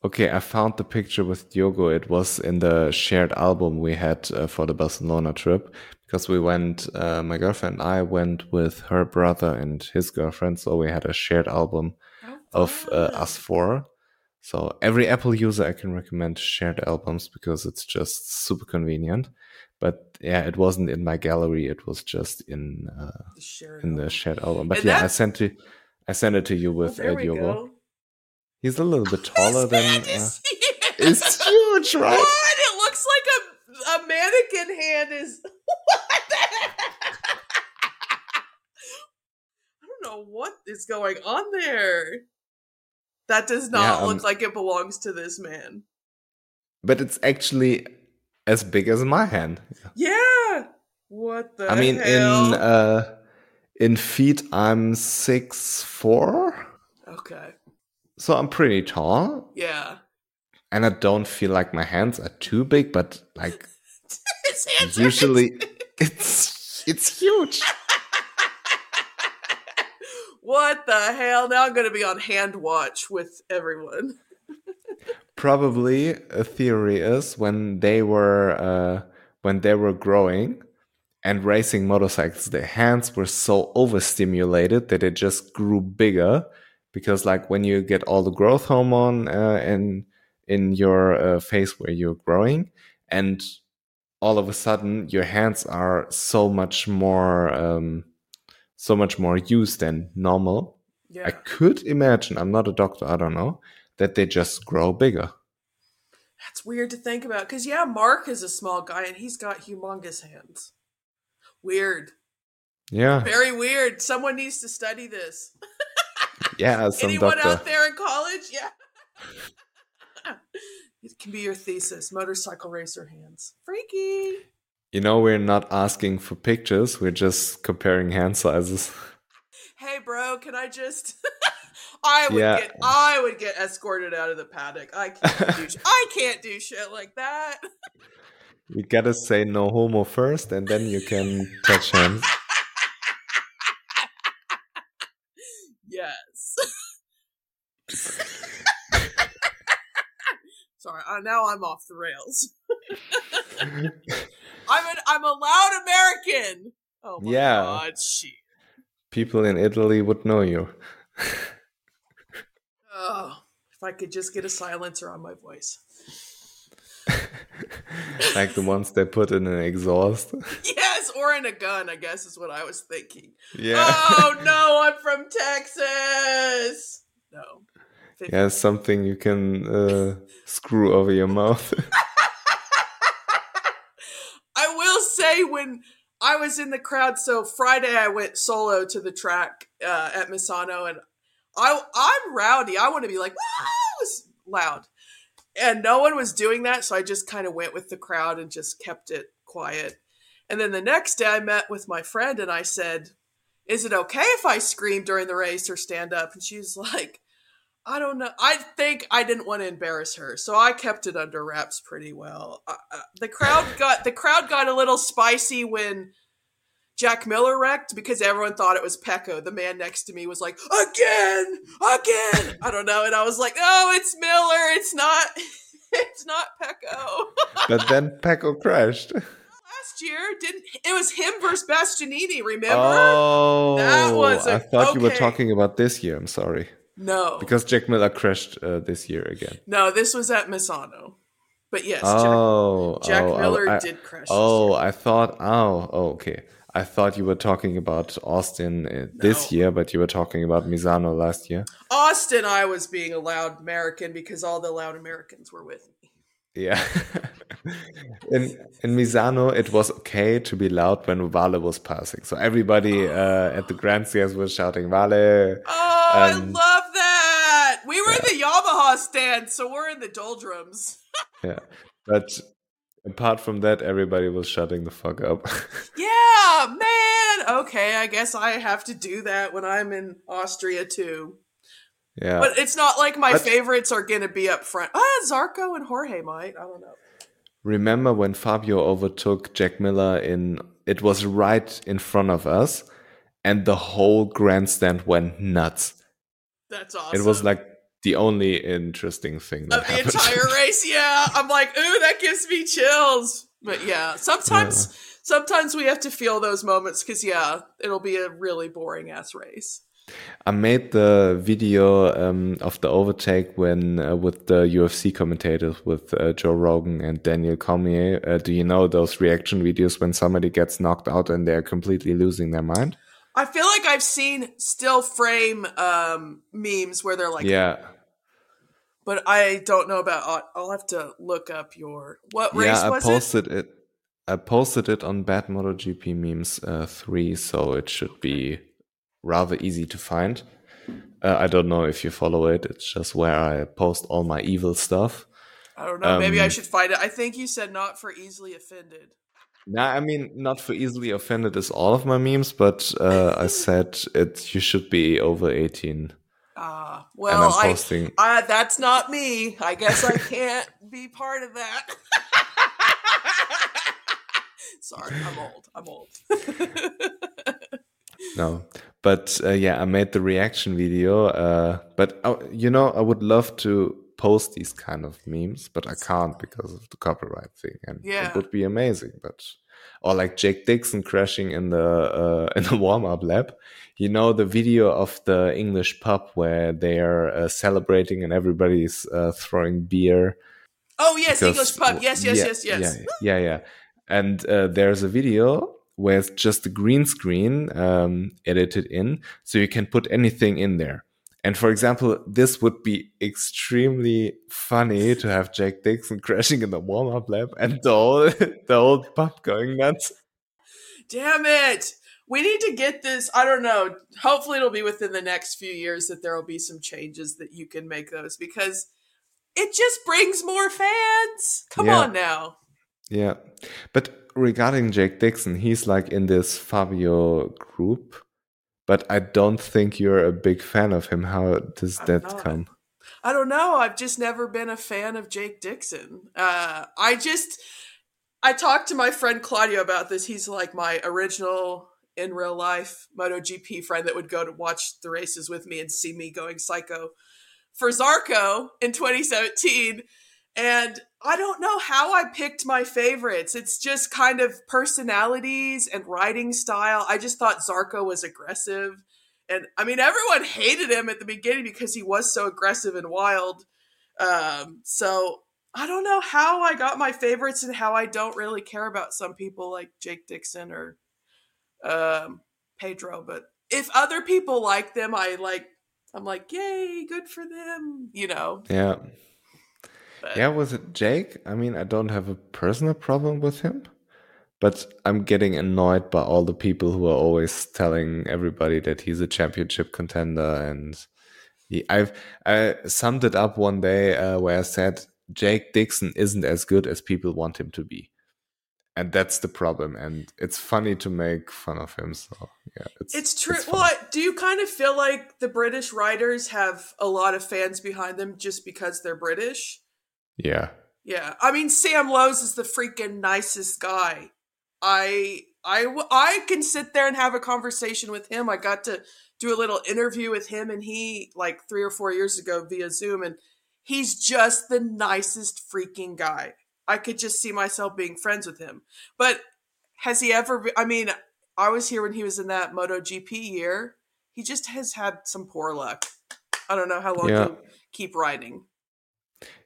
Okay, I found the picture with Diogo. It was in the shared album we had uh, for the Barcelona trip because we went, uh, my girlfriend and I went with her brother and his girlfriend. So we had a shared album of uh, us four. So every Apple user, I can recommend shared albums because it's just super convenient. But yeah, it wasn't in my gallery. It was just in uh, The shared in the album. shared album. But And yeah, I sent it. I sent it to you with there uh, we Diogo. He's a little bit taller than. Uh, is it's huge, right? What? It looks like a a mannequin hand is. What? I don't know what is going on there. That does not Yeah, um, look like it belongs to this man. But it's actually as big as my hand. Yeah. What the? I mean, hell? in uh, in feet, I'm six four, okay. so I'm pretty tall, Yeah. and I don't feel like my hands are too big. But like His hands are- usually, it's it's huge. What the hell? Now I'm going to be on hand watch with everyone. Probably a theory is when they were uh, when they were growing and racing motorcycles, their hands were so overstimulated that it just grew bigger. Because like when you get all the growth hormone uh, in in your uh, face where you're growing, and all of a sudden your hands are so much more um, so much more used than normal. Yeah. I could imagine. I'm not a doctor. I don't know that they just grow bigger. That's weird to think about because yeah, Mark is a small guy and he's got humongous hands. Weird, Yeah, very weird. Someone needs to study this. yeah. Some Anyone doctor. out there in college? Yeah. it can be your thesis: motorcycle racer hands. Freaky. You know, we're not asking for pictures. We're just comparing hand sizes. Hey, bro, can I just? I would Yeah. get. I would get escorted out of the paddock. I can't do. sh- I can't do shit like that. You gotta say no homo first, and then you can touch hands. Yes. Sorry, uh, now I'm off the rails. I'm an I'm a loud American. Oh my Yeah. god, shit. People in Italy would know you. Oh, if I could just get a silencer on my voice. like the ones they put in an exhaust. yes, or in a gun, I guess is what I was thinking. Yeah. Oh no, I'm from Texas. No. Yeah, something you can uh, screw over your mouth. I will say when I was in the crowd, so Friday I went solo to the track uh, at Misano, and I I'm rowdy. I want to be like, wow, loud. And no one was doing that so i just kind of went with the crowd and just kept it quiet. And then the next day i met with my friend and i said is it okay if i scream during the race or stand up? And she's like i don't know i think i didn't want to embarrass her so i kept it under wraps pretty well uh, uh, the crowd got the crowd got a little spicy when Jack Miller wrecked because everyone thought it was Pecco. The man next to me was like, again, again. I don't know. And I was like, no, it's Miller. It's not, it's not Pecco. but then Pecco crashed. Last year, didn't it was him versus Bastianini, remember? Oh, that was a, I thought okay. you were talking about this year. I'm sorry. No. Because Jack Miller crashed uh, this year again. No, this was at Misano. But yes, oh, Jack, Jack oh, Miller I, did crash. Oh, I thought. Oh, oh, okay. I thought you were talking about Austin uh, this no. year, but you were talking about Misano last year. Austin, I was being a loud American because all the loud Americans were with me. Yeah. in in Misano, it was okay to be loud when Vale was passing. So everybody uh, at the Grand grandstands was shouting Vale. Oh, I love that. We were yeah. in the Yamaha stand, so we're in the doldrums. yeah. But apart from that, everybody was shutting the fuck up. yeah, man. Okay, I guess I have to do that when I'm in Austria too. Yeah. But it's not like my favorites are going to be up front. Ah, Zarco and Jorge might. I don't know. Remember when Fabio overtook Jack Miller in it was right in front of us and the whole grandstand went nuts. That's awesome. It was like the only interesting thing that of the entire race. Yeah, I'm like, ooh, that gives me chills. But yeah, sometimes yeah. sometimes we have to feel those moments because yeah, it'll be a really boring ass race. I made the video um, of the overtake when uh, with the UFC commentators with uh, Joe Rogan and Daniel Cormier. Uh, do you know those reaction videos when somebody gets knocked out and they're completely losing their mind? I feel like I've seen still frame um, memes where they're like, yeah, but I don't know about. I'll have to look up your what race yeah, I posted it? it? I posted it on Bad MotoGP memes uh, three, so it should be rather easy to find. Uh, I don't know if you follow it. It's just where I post all my evil stuff. I don't know. Um, Maybe I um, should find it. I think you said not for easily offended. Nah, I mean, not for easily offended is all of my memes, but uh, I said it. You should be over eighteen. Ah, uh, well, I, I, that's not me. I guess I can't be part of that. Sorry, I'm old. I'm old. no, but uh, yeah, I made the reaction video. Uh, but uh, you know, I would love to post these kind of memes, but I can't because of the copyright thing, and yeah. it would be amazing. But or like Jake Dixon crashing in the uh, in the warm up lap. You know the video of the English pub where they are uh, celebrating and everybody's uh, throwing beer. Oh yes, because, English pub. Yes, yes, yeah, yes, yes. Yeah, yeah, yeah. And uh, there's a video where it's just a green screen um, edited in, so you can put anything in there. And for example, this would be extremely funny to have Jack Dixon crashing in the warm up lab and the whole, the whole pub going nuts. Damn it. We need to get this. I don't know. Hopefully, it'll be within the next few years that there will be some changes that you can make those because it just brings more fans. Come yeah. on now. Yeah. But regarding Jake Dixon, he's like in this Fabio group but I don't think you're a big fan of him. How does that come? I don't know. I've just never been a fan of Jake Dixon. Uh, I just, I talked to my friend Claudio about this. He's like my original in real life MotoGP friend that would go to watch the races with me and see me going psycho for Zarco in 2017. And I don't know how I picked my favorites. It's just kind of personalities and writing style. I just thought Zarco was aggressive And I mean, everyone hated him at the beginning because he was so aggressive and wild. Um, so I don't know how I got my favorites and how I don't really care about some people like Jake Dixon or um, Pedro. But if other people like them, I like. I'm like, yay, good for them. You know. Yeah. But, Yeah, was it Jake? I mean, I don't have a personal problem with him, but I'm getting annoyed by all the people who are always telling everybody that he's a championship contender. And he, I've I summed it up one day uh, where I said Jake Dixon isn't as good as people want him to be, and that's the problem. And it's funny to make fun of him. So yeah, it's It's true. fun. well, I, do you kind of feel like the British writers have a lot of fans behind them just because they're British? Yeah, Yeah, I mean Sam Lowes is the freaking nicest guy. I I I can sit there and have a conversation with him. I got to do a little interview with him and he like 3 or 4 years ago via Zoom and he's just the nicest freaking guy. I could just see myself being friends with him. But has he ever I mean, I was here when he was in that MotoGP year. He just has had some poor luck. I don't know how long Yeah. he'll keep riding.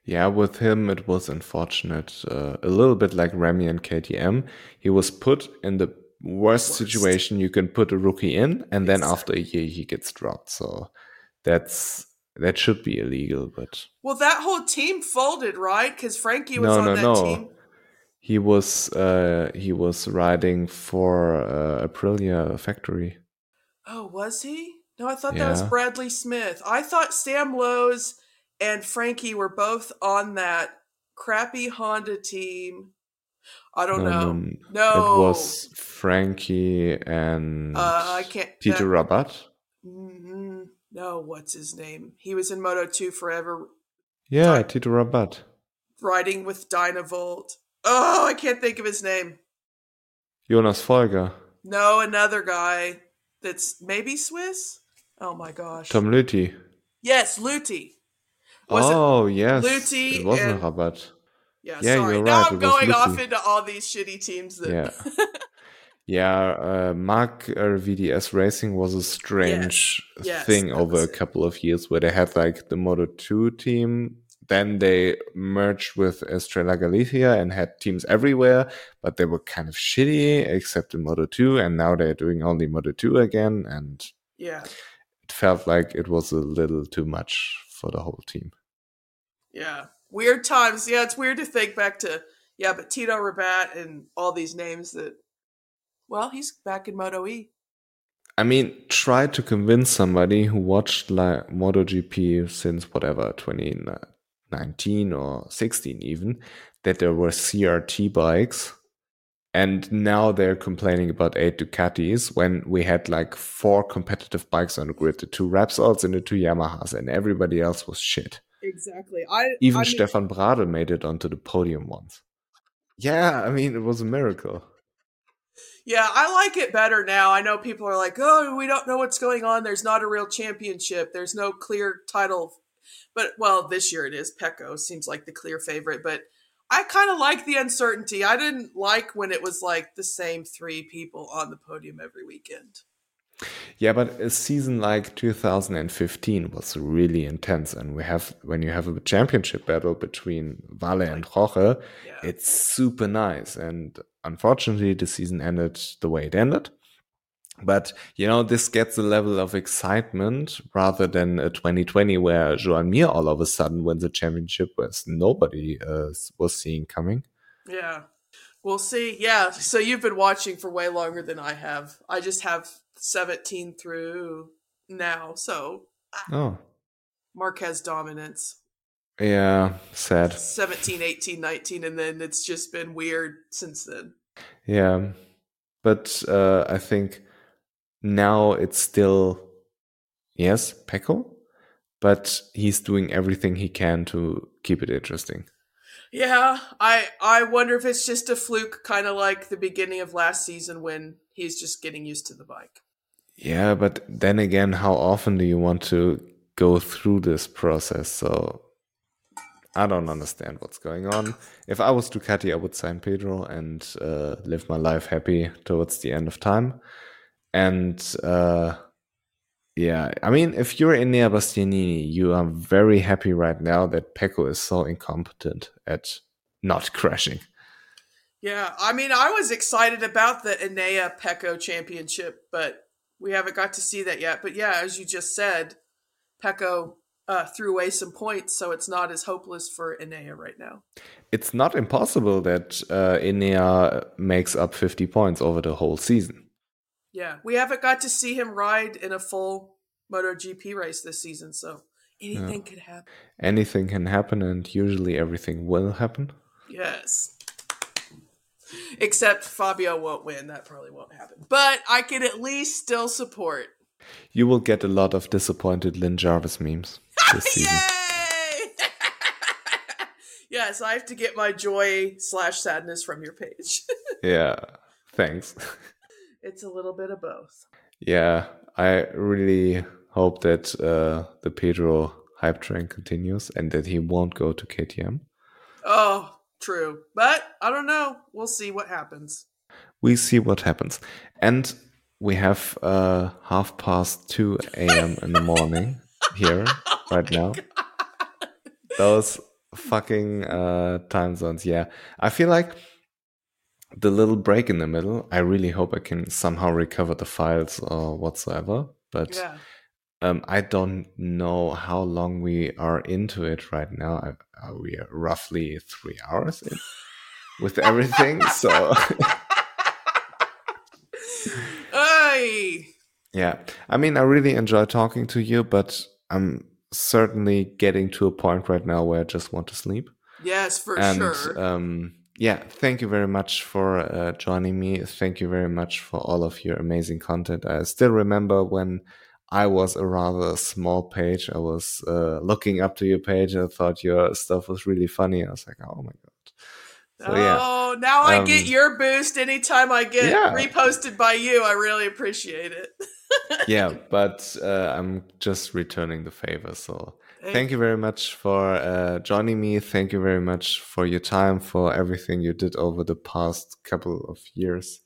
Yeah, with him it was unfortunate. Uh, a little bit like Remy and KTM. He was put in the worst, Worst. situation you can put a rookie in, and then after a year he gets dropped. So that's that should be illegal, but Well, that whole team folded, right? Because Frankie was no, on no, that no. team. He was uh, he was riding for uh, Aprilia factory. Oh, was he? No, I thought that was Bradley Smith. I thought Sam Lowes and Frankie were both on that crappy Honda team. I don't know. no, No, It was Frankie and Uh, I can't. Tito that- Rabat. Mhm. No, what's his name? He was in Moto 2 forever, Yeah, Sorry. Tito Rabat. riding with Dynavolt. Oh, I can't think of his name. Jonas Folger. No, another guy that's maybe Swiss. Oh my gosh. Tom Lüthi. Yes, Lüthi. Was it? oh yes, Lüthi it wasn't and- Rabat. Yeah, yeah, sorry. you're now right, I'm it was going off into all these shitty teams. That Yeah. Yeah, uh, Marc uh, VDS Racing was a strange Yes, yes, thing over a couple of years where they had like the Moto 2 team, then they merged with Estrella Galicia and had teams everywhere, but they were kind of shitty except in Moto 2, and now they're doing only Moto 2 again, and yeah, it felt like it was a little too much for the whole team. Yeah. Weird times. Yeah, it's weird to think back to yeah, but Tito Rabat and all these names that. Well, he's back in Moto E. I mean, try to convince somebody who watched like MotoGP since whatever 2019 or 16 even that there were CRT bikes, and now they're complaining about eight Ducatis when we had like four competitive bikes on the grid: the two Repsols and the two Yamahas, and everybody else was shit. Exactly. I Even I mean, Stefan Bradl made it onto the podium once. Yeah, I mean, it was a miracle. Yeah, I like it better now. I know people are like, "Oh, we don't know what's going on. There's not a real championship. There's no clear title." But well, this year it is. Pecco seems like the clear favorite, but I kind of like the uncertainty. I didn't like when it was like the same three people on the podium every weekend. Yeah, but a season like 2015 was really intense, and we have when you have a championship battle between Vale and Roche, Yeah. it's super nice. And unfortunately, the season ended the way it ended. But you know, this gets a level of excitement rather than a 2020 where Joan Mir all of a sudden wins a championship was nobody uh, was seeing coming. Yeah. We'll see. Yeah. So you've been watching for way longer than I have. I just have 17 through now. So Oh, Marquez dominance. yeah, sad. 17, 18, 19, and then it's just been weird since then. Yeah, but uh, I think now it's still yes, Pecco, but he's doing everything he can to keep it interesting. Yeah, I I wonder if it's just a fluke, kind of like the beginning of last season when he's just getting used to the bike. Yeah, but then again, how often do you want to go through this process? So I don't understand what's going on. If I was Ducati, I would sign Pedro and uh, live my life happy towards the end of time. And uh, Yeah, I mean, if you're Enea Bastianini, you are very happy right now that Pecco is so incompetent at not crashing. Yeah, I mean, I was excited about the Enea Pecco championship, but we haven't got to see that yet. But yeah, as you just said, Pecco uh, threw away some points, so it's not as hopeless for Enea right now. It's not impossible that uh, Enea makes up 50 points over the whole season. Yeah, we haven't got to see him ride in a full MotoGP race this season, so anything yeah. could happen. Anything can happen, and usually everything will happen. Yes. Except Fabio won't win. That probably won't happen. But I can at least still support. You will get a lot of disappointed Lin Jarvis memes this season. Yay! yes, I have to get my joy slash sadness from your page. yeah, thanks. It's a little bit of both. Yeah, I really hope that uh, the Pedro hype train continues and that he won't go to KTM. Oh, True. But I don't know. We'll see what happens. We see what happens. And we have uh, half past 2 a.m. in the morning here oh right now. God. Those fucking uh, time zones. Yeah. I feel like the little break in the middle, I really hope I can somehow recover the files or whatsoever. But yeah. um, I don't know how long we are into it right now. Uh, we are roughly three hours in with everything. so, yeah, I mean, I really enjoy talking to you, but I'm certainly getting to a point right now where I just want to sleep. Yes, for and, sure. Um, yeah, thank you very much for uh, joining me. Thank you very much for all of your amazing content. I still remember when I was a rather small page. I was uh, looking up to your page and I thought your stuff was really funny. I was like, oh my god. So, yeah. Oh, now I um, get your boost anytime I get yeah. reposted by you. I really appreciate it. yeah, but uh, I'm just returning the favor. So thank, thank you very much for uh, joining me. Thank you very much for your time, for everything you did over the past couple of years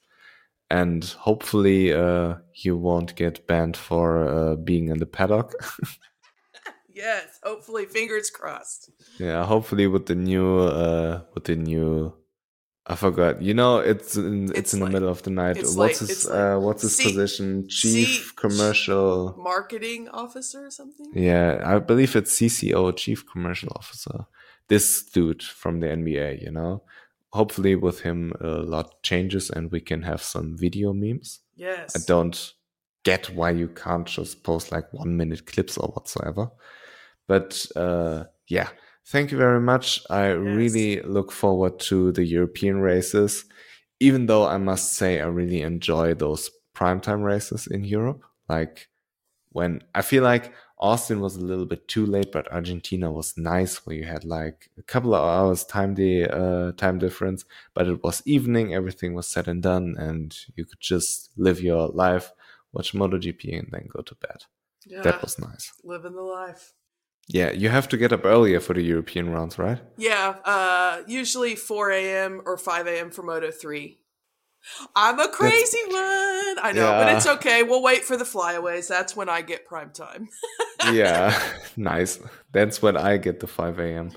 and hopefully uh, you won't get banned for uh, being in the paddock. yes, hopefully, fingers crossed. Yeah, hopefully with the new uh, with the new. I forgot. You know, it's in, it's, it's in like, the middle of the night. What's like, his uh, like what's his C- position? Chief C- Commercial Marketing Officer or something? Yeah, I believe it's CCO, Chief Commercial Officer. This dude from the NBA, you know hopefully with him a lot changes and we can have some video memes. Yes. I don't get why you can't just post like one minute clips or whatsoever. But uh, yeah, thank you very much. I yes. really look forward to the European races, even though I must say I really enjoy those primetime races in Europe. Like when I feel like Austin was a little bit too late, but Argentina was nice, where you had like a couple of hours time the uh, time difference, but it was evening, everything was said and done, and you could just live your life, watch MotoGP, and then go to bed. Yeah, that was nice. Living the life. Yeah, you have to get up earlier for the European rounds, right? Yeah, uh, usually 4 a.m. or 5 a.m. for Moto 3. I'm a crazy That's, one. I know, yeah. but it's okay. We'll wait for the flyaways. That's when I get prime time. yeah, nice. That's when I get the 5 a.m.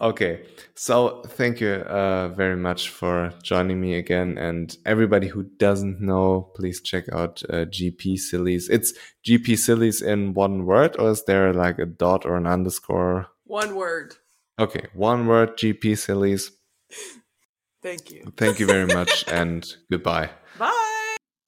Okay, so thank you uh, very much for joining me again. And everybody who doesn't know, please check out uh, GP Sillies. It's GP Sillies in one word, or is there like a dot or an underscore? One word. Okay, one word GP Sillies. Thank you. Thank you very much and goodbye. Bye.